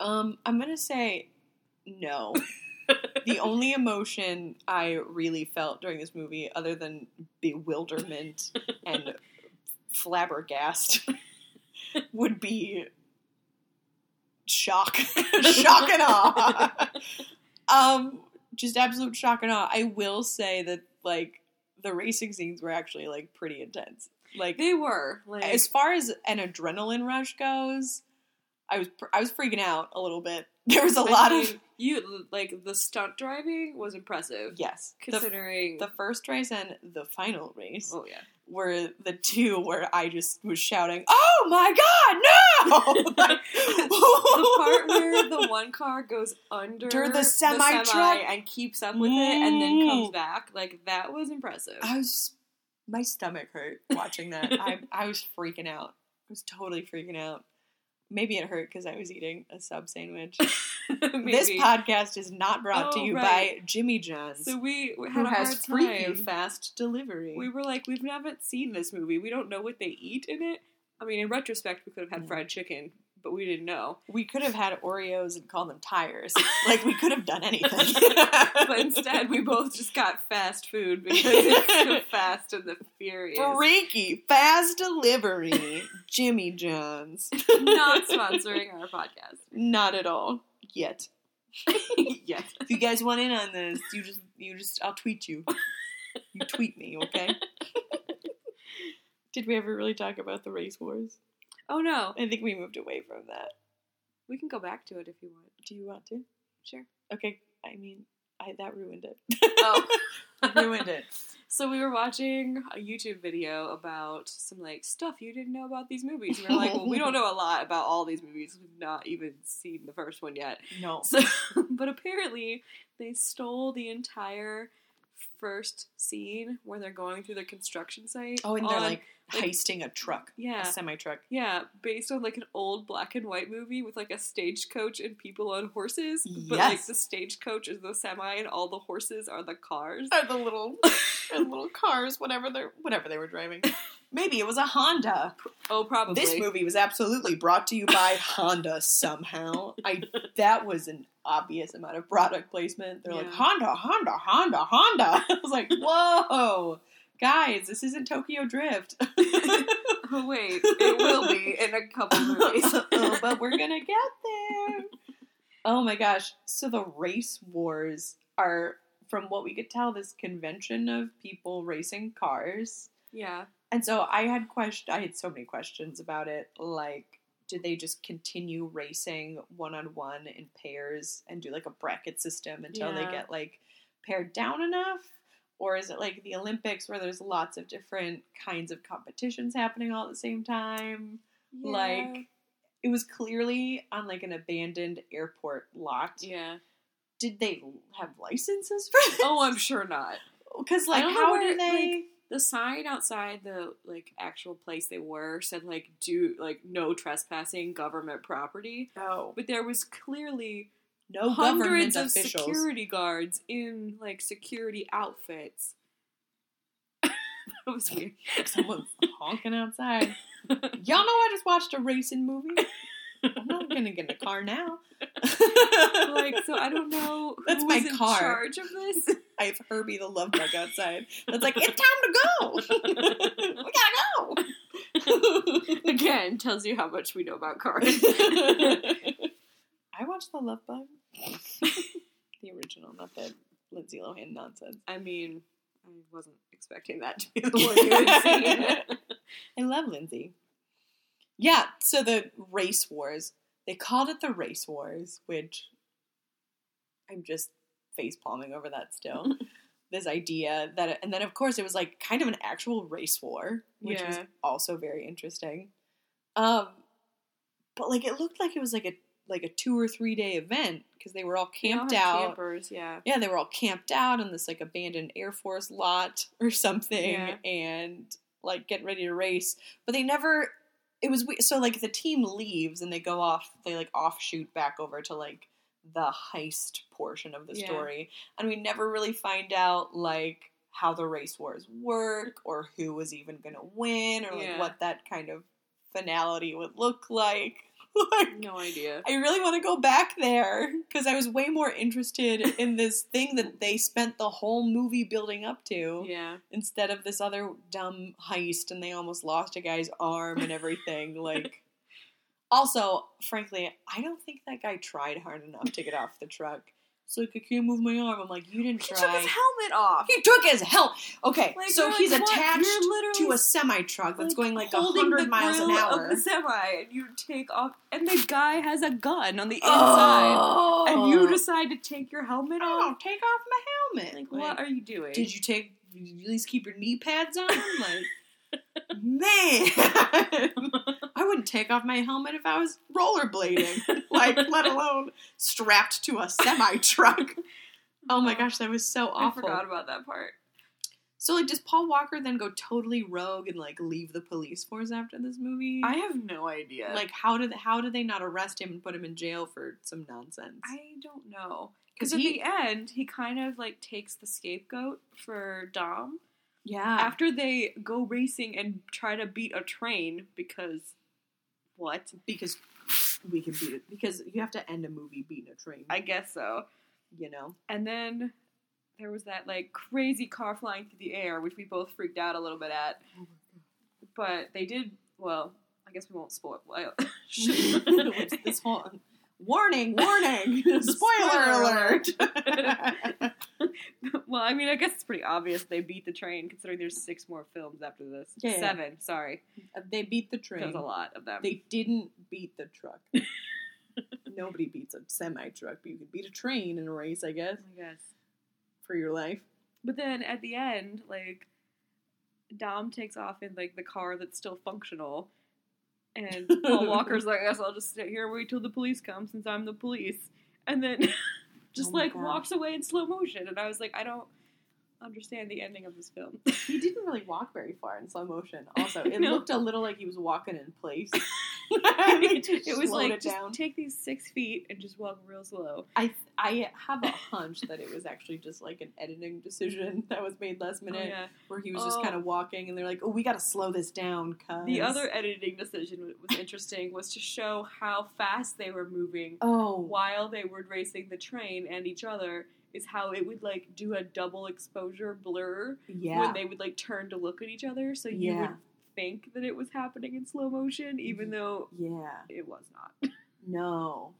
Um, I'm gonna say no. the only emotion I really felt during this movie, other than bewilderment and flabbergast, would be shock, shock and awe. Um, just absolute shock and awe. I will say that like the racing scenes were actually like pretty intense. Like They were like as far as an adrenaline rush goes, I was I was freaking out a little bit. There was a I lot mean, of you like the stunt driving was impressive. yes. The, considering the first race and the final race oh yeah, were the two where I just was shouting, "Oh my god, no!" the part where the one car goes under the semi-truck? and keeps up with it and then comes Mm. back, like that was impressive. I was my stomach hurt watching that. I I was freaking out. I was totally freaking out. Maybe it hurt because I was eating a sub sandwich. This podcast is not brought to Oh, you right. by Jimmy John's, so we, had who a has time. fast delivery. We were like, we've never seen this movie. We don't know what they eat in it. I mean, in retrospect, we could have had fried chicken, but we didn't know. We could have had Oreos and called them tires. Like we could have done anything. But instead, we both just got fast food because it's so Fast and the Furious. freaky fast delivery, Jimmy John's. Not sponsoring our podcast. Not at all yet. yes. If you guys want in on this, you just you just I'll tweet you. You tweet me, okay? Did we ever really talk about the race wars? Oh no. I think we moved away from that. We can go back to it if you want. Do you want to? Sure. Okay. I mean, I that ruined it. Oh. ruined it. So we were watching a YouTube video about some like stuff you didn't know about these movies. And we are like, well, we don't know a lot about all these movies. We've not even seen the first one yet. No. So, but apparently they stole the entire first scene where they're going through the construction site. Oh, and they're like like- heisting a truck, a yeah, semi truck. yeah, based on like an old black and white movie with like a stagecoach and people on horses. But Yes. like the stagecoach is the semi and all the horses are the cars. Are the little, are the little cars, whatever they're whatever they were driving. Maybe it was a Honda. Oh, probably. This movie was absolutely brought to you by Honda somehow. I that was an obvious amount of product placement. They're like Honda, Honda, Honda, Honda. I was like, whoa, guys, this isn't Tokyo Drift. Oh wait, it will be in a couple movies. Oh, but we're gonna get there. Oh my gosh! So the race wars are, from what we could tell, this convention of people racing cars. yeah, And so I had question. I had so many questions about it. Like, did they just continue racing one on one in pairs and do like a bracket system until they get like paired down enough? Or is it like the Olympics where there's lots of different kinds of competitions happening all at the same time? Like, it was clearly on like an abandoned airport lot. yeah. Did they have licenses for this? Oh, I'm sure not. because like how where, do they? The sign outside the like actual place they were said like do like no trespassing government property, oh, but there was clearly no hundreds of officials. security guards in like security outfits. that was weird. Someone's honking outside. Y'all know I just watched a racing movie. I'm not gonna get in a car now. like so, I don't know who That's was my in car. charge of this. I have Herbie the love bug outside. That's like it's time to go. we gotta go. Again, tells you how much we know about cars. I watched the Love Bug, the original, not the Lindsay Lohan nonsense. I mean, I wasn't expecting that to be the one you had seen. I love Lindsay. Yeah, so the race wars. They called it the race wars, which I'm just face palming over that still. this idea that, and then of course it was like kind of an actual race war, which was also very interesting. Um, but like it looked like it was like a like a two or three day event because they were all They all camped out. Campers, yeah. Yeah, they were all camped out in this like abandoned Air Force lot or something, Yeah. and like getting ready to race. But they never. It was we- so like the team leaves and they go off. They like offshoot back over to like the heist portion of the Yeah. story, and we never really find out like how the race wars work or who was even going to win or like Yeah. what that kind of finality would look like. like No idea. I really want to go back there because I was way more interested in this thing that they spent the whole movie building up to Yeah. instead of this other dumb heist and they almost lost a guy's arm and everything. like, also, frankly, I don't think that guy tried hard enough to get off the truck. It's like I can't move my arm. I'm like, you didn't He try. took his helmet off. He took his helmet. Okay, Like, so he's like, attached to a semi truck that's going like a hundred miles an hour. Of the semi, and you take off, and the guy has a gun on the oh. inside, Oh. and you decide to take your helmet Oh, off. take off my helmet. Like, what are you doing? Did you take? Did you at least keep your knee pads on? Like, man, I wouldn't take off my helmet if I was rollerblading. like, let alone strapped to a semi truck. Oh my oh, gosh, that was so I awful. forgot about that part. So, like, does Paul Walker then go totally rogue and like leave the police force after this movie? I have no idea. like, how did how did they not arrest him and put him in jail for some nonsense? I don't know. Because at he- the end, he kind of like takes the scapegoat for Dom yeah, after they go racing and try to beat a train because what? because we can beat it because you have to end a movie beating a train. I guess so. you know. And then there was that like crazy car flying through the air, which we both freaked out a little bit at. Oh but they did well. I guess we won't spoil. Which this whole warning, warning, spoiler alert. well, I mean, I guess it's pretty obvious they beat the train, considering there's six more films after this. Yeah, yeah. Seven, sorry, uh, they beat the train. there's a lot of them. They didn't beat the truck. Nobody beats a semi truck, but you can beat a train in a race, I guess, I guess. for your life. But then at the end, like Dom takes off in like the car that's still functional, and Paul Walker's like, "I guess I'll just sit here and wait till the police come since I'm the police," and then just Oh like God. walks away in slow motion. And I was like, I don't understand the ending of this film. He didn't really walk very far in slow motion. Also, it No. looked a little like he was walking in place. it was like it just down. take these six feet and just walk real slow. I I have a hunch that it was actually just like an editing decision that was made last oh, minute, Oh, yeah. where he was just Oh. kind of walking, and they're like, "Oh, we got to slow this down." Cause The other editing decision was interesting was to show how fast they were moving oh while they were racing the train and each other is how it would like do a double exposure blur yeah when they would like turn to look at each other so you Yeah. would think that it was happening in slow motion even though yeah it was not no.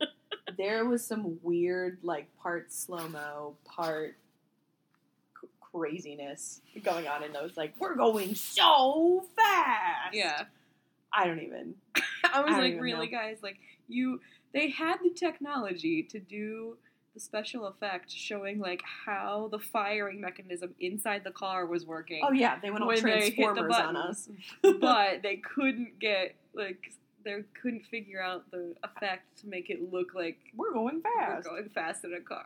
there was some weird like part slow mo, part c- craziness going on in those. Like we're going so fast. yeah I don't even. i was I like really know. guys like you they had the technology to do the special effect showing like how the firing mechanism inside the car was working Oh yeah, they went all When they hit Transformers on us. but they couldn't get like they couldn't figure out the effect to make it look like we're going fast. we're going fast in a car.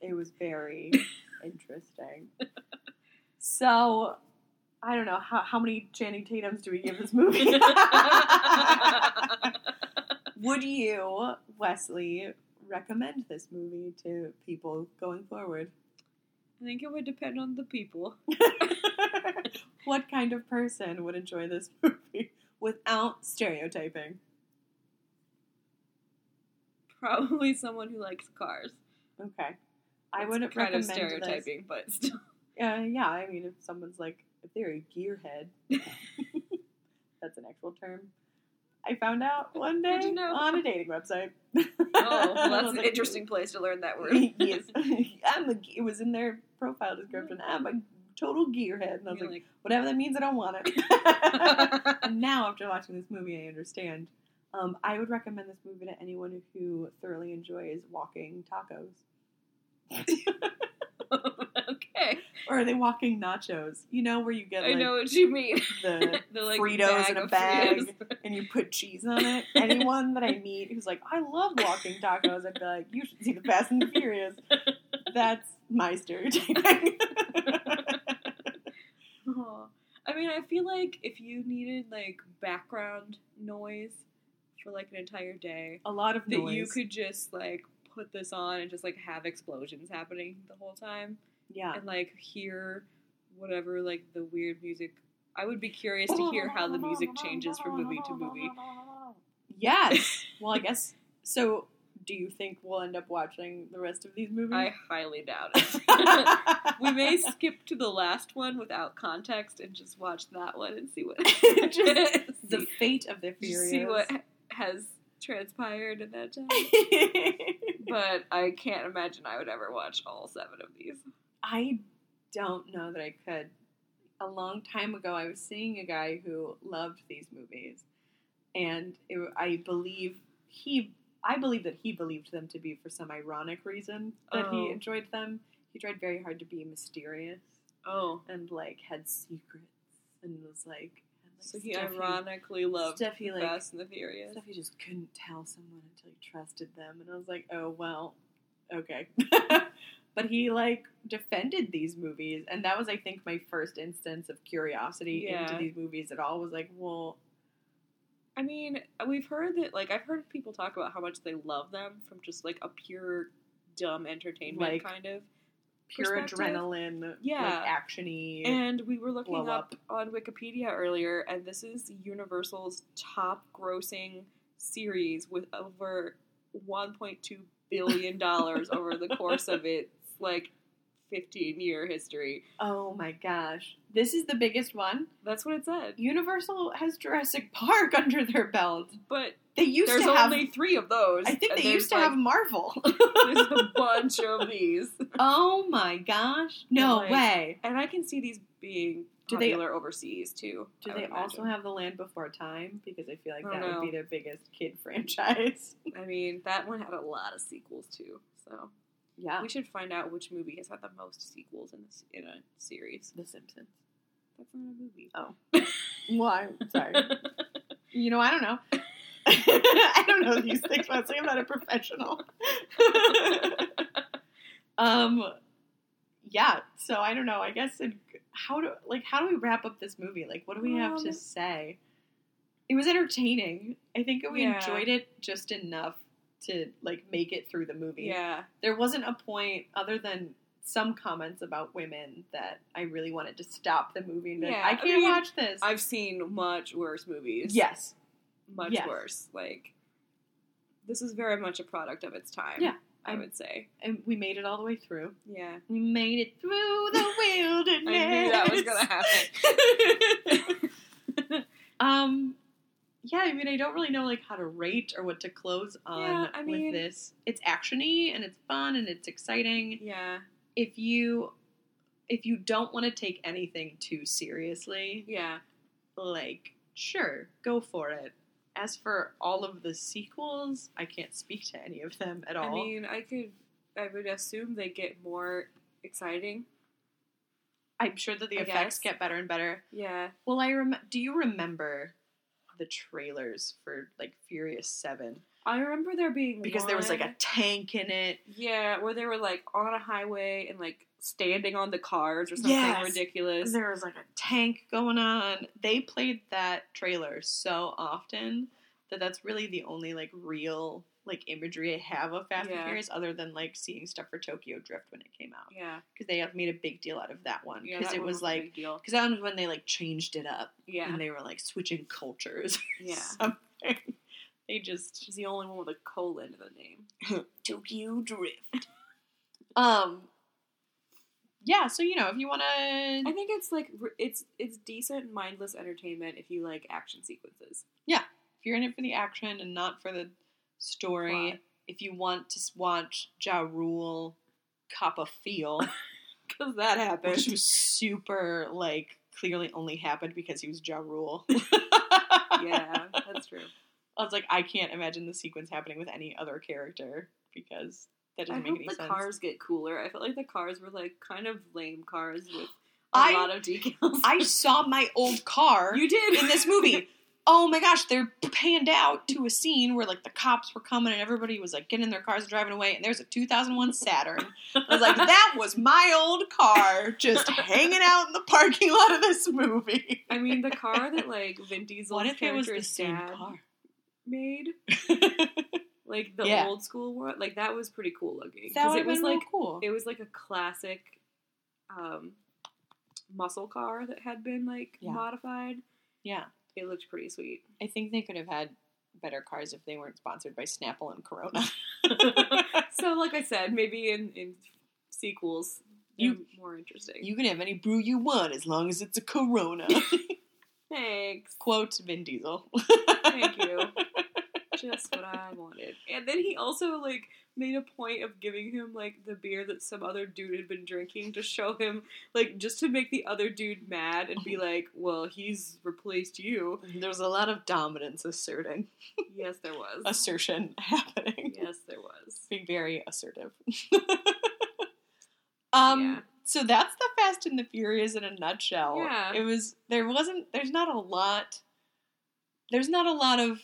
It was very interesting. So, I don't know how how many Channing Tatum's do we give this movie? Would you, Wesley, recommend this movie to people going forward? I think it would depend on the people. what kind of person would enjoy this movie without stereotyping? Probably someone who likes cars. Okay, I It's would kind recommend of stereotyping, but still. This. Uh, yeah, I mean, if someone's like, if they're a gearhead, that's an actual term. I found out one day you know? on a dating website. Oh, well, that's an like, interesting place to learn that word. yes, I'm a. It was in their profile description. I'm a total gearhead, and I was like, like, whatever that means, I don't want it. and now, after watching this movie, I understand. Um, I would recommend this movie to anyone who thoroughly enjoys walking tacos. Okay, or are they walking nachos? You know, where you get I know what you mean. the The, like, Fritos in a bag. Fritos. and you put cheese on it. Anyone that I meet who's like, I love walking tacos, I'd be like, you should see the Fast and the Furious. That's my stereotyping. Aw. I mean, I feel like if you needed like background noise for like an entire day, A lot of that noise. you could just like put this on and just like have explosions happening the whole time yeah. and like hear whatever like the weird music. I would be curious to hear how the music changes from movie to movie. Yes. Well, I guess. So, do you think we'll end up watching the rest of these movies? I highly doubt it. we may skip to the last one without context and just watch that one and see what Just the fate of the Furious. see what has transpired in that time. but I can't imagine I would ever watch all seven of these. I don't know that I could. A long time ago, I was seeing a guy who loved these movies, and it, I believe he, I believe that he believed them to be for some ironic reason that he Oh. enjoyed them. He tried very hard to be mysterious Oh, and like had secrets and was like, so he ironically loved stuff he, like- Fast and the Furious. stuff you just couldn't tell someone until he trusted them. And I was like, oh, well, okay. but he, like, defended these movies. And that was, I think, my first instance of curiosity into these movies at all was like, well, I mean, we've heard that, like, I've heard people talk about how much they love them from just like a pure dumb entertainment Like, kind of. pure adrenaline, Yeah. like, actiony. And we were looking blow up on Wikipedia earlier, and this is Universal's top grossing series with over 1.2 billion dollars over the course of its like 15 year history. Oh my gosh. This is the biggest one. That's what it said. Universal has Jurassic Park under their belt. But They used there's to have. only three of those. I think they used to like, have Marvel. There's a bunch of these, oh my gosh. No Like, way. and I can see these being Do they- popular overseas too. Do they would also have The Land Before Time? Because I feel like I that don't would be their biggest kid franchise. I mean, that one had a lot of sequels too. So Yeah. we should find out which movie has had the most sequels in this in a series. The Simpsons. That's not a movie. Oh. Why? Sorry. You know, I don't know. I don't know these things. Honestly, I'm not a professional. um, yeah. So I don't know. I guess it, how do like how do we wrap up this movie? Like, what do we have to Um, say? It was entertaining. I think we Yeah. enjoyed it just enough to like make it through the movie. Yeah, There wasn't a point other than some comments about women that I really wanted to stop the movie be like, Yeah, I I can't mean, watch this. I've seen much worse movies. yes. much Yes. worse. Like this is very much a product of its time. Yeah, I would say. and we made it all the way through. Yeah, We made it through the wilderness. I knew that was gonna happen. um, yeah, I mean, I don't really know like how to rate or what to close on Yeah, I mean- with this. It's actiony and it's fun and it's exciting. yeah, If you if you don't want to take anything too seriously, yeah. like sure, go for it. As for all of the sequels, I can't speak to any of them at all. I mean, I could. I would assume they get more exciting. I'm sure that the I effects guess. get better and better. Yeah. Well, I rem- do you remember the trailers for like Furious 7? I remember there being Because there was like a tank in it. yeah, where they were like on a highway and like standing on the cars or something Yes. ridiculous. There was like a tank going on. They played that trailer so often that that's really the only like real like imagery I have of Fast and Yeah. Furious other than like seeing stuff for Tokyo Drift when it came out. Yeah, Because they have made a big deal out of that one. Because that it one was like, because that was when they like changed it up. Yeah, And they were like switching cultures. or Yeah. Something. They just she's the only one with a colon in the name. Tokyo Drift. Um. Yeah, so you know, if you want to, I think it's like it's it's decent mindless entertainment if you like action sequences. Yeah, if you're in it for the action and not for the story, if you want to watch Ja Rule cop a feel, Because that happened. which was super like clearly only happened because he was Ja Rule. yeah, that's true. I was like, I can't imagine the sequence happening with any other character because that doesn't make hope any the sense. cars get cooler. I felt like the cars were like kind of lame cars with a I- lot of decals. I saw my old car. you did in this movie. Oh my gosh, they're panned out to a scene where like the cops were coming and everybody was like getting in their cars and driving away, and there's a 2001 Saturn. I was like, that was my old car just hanging out in the parking lot of this movie. I mean, the car that like Vin Diesel's What if it was the character's same car? made, like the Yeah. old school one, like that was pretty cool looking. that would it was like cool. it was like a classic um, muscle car that had been like Yeah. modified. yeah, It looked pretty sweet. I think they could have had better cars if they weren't sponsored by Snapple and Corona. so, like I said, maybe in in sequels, You- more interesting. you can have any brew you want as long as it's a Corona. Thanks. Quote Vin Diesel. Thank you. Just what I wanted. And then he also like made a point of giving him like the beer that some other dude had been drinking to show him like just to make the other dude mad and be like, "Well, he's replaced you." There's a lot of dominance asserting, Yes, there was. assertion happening. yes, there was. being very assertive. um Yeah. so that's the Fast and the Furious in a nutshell. Yeah. It was there wasn't there's not a lot there's not a lot of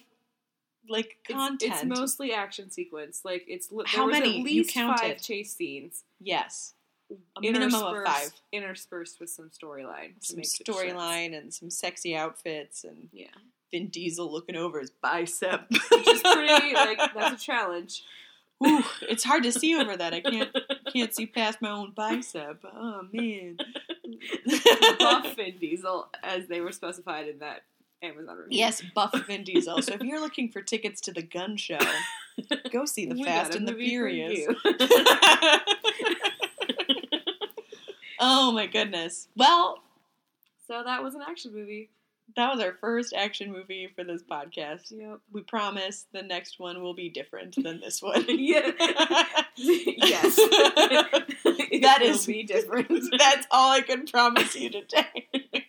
like It's, content. it's mostly action sequence. Like it's li- How was many? at You least counted. five chase scenes. yes. A minimum of five. interspersed with some storyline. Some make it sense. storyline and some sexy outfits and Yeah, Vin Diesel looking over his bicep. which is pretty like that's a challenge. Ooh, it's hard to see over that. I can't can't see past my own bicep. Oh man. Buff Vin Diesel, as they were specified in that Amazon review. Yes, buff Vin Diesel. So if you're looking for tickets to the gun show, go see the We Fast and the Furious. oh my goodness. Well, so that was an action movie. that was our first action movie for this podcast. Yep. We promise the next one will be different than this one. Yeah. yes. that is be different. That's all I can promise you today.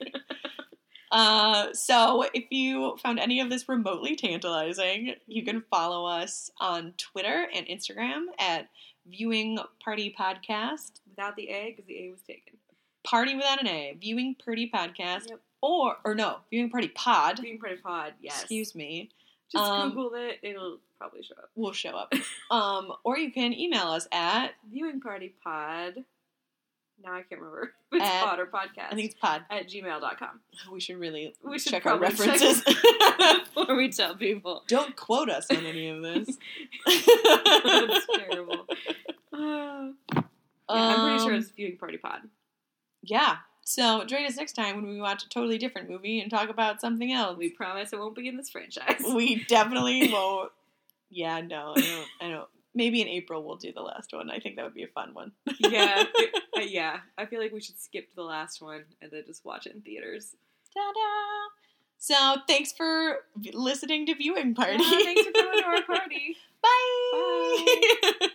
Uh, so, if you found any of this remotely tantalizing, you can follow us on Twitter and Instagram at Viewing Party Podcast. Without the A, because the A was taken. Party without an A. Viewing Party Podcast. Yep. Or, or no, Viewing Party Pod. Being Party Pod, yes. Excuse me. Just Um, Google it, it'll probably show up. Will show up. um, or you can email us at, Viewing Party Pod. Now I can't remember. It's At- pod or podcast. I think it's pod. at gmail.com. We should really We should check our probably check references. Before we tell people. Don't quote us on any of this. That's terrible. Uh, yeah, I'm pretty sure Um, it's Viewing Party Pod. Yeah. So join us next time when we watch a totally different movie and talk about something else. We promise it won't be in this franchise. We definitely won't. Yeah, no, I don't. I don't. Maybe in April we'll do the last one. I think that would be a fun one. yeah, it- uh, yeah. I feel like we should skip to the last one and then just watch it in theaters. Ta-da! So thanks for listening to Viewing Party. Yeah, thanks for coming to our party. Bye.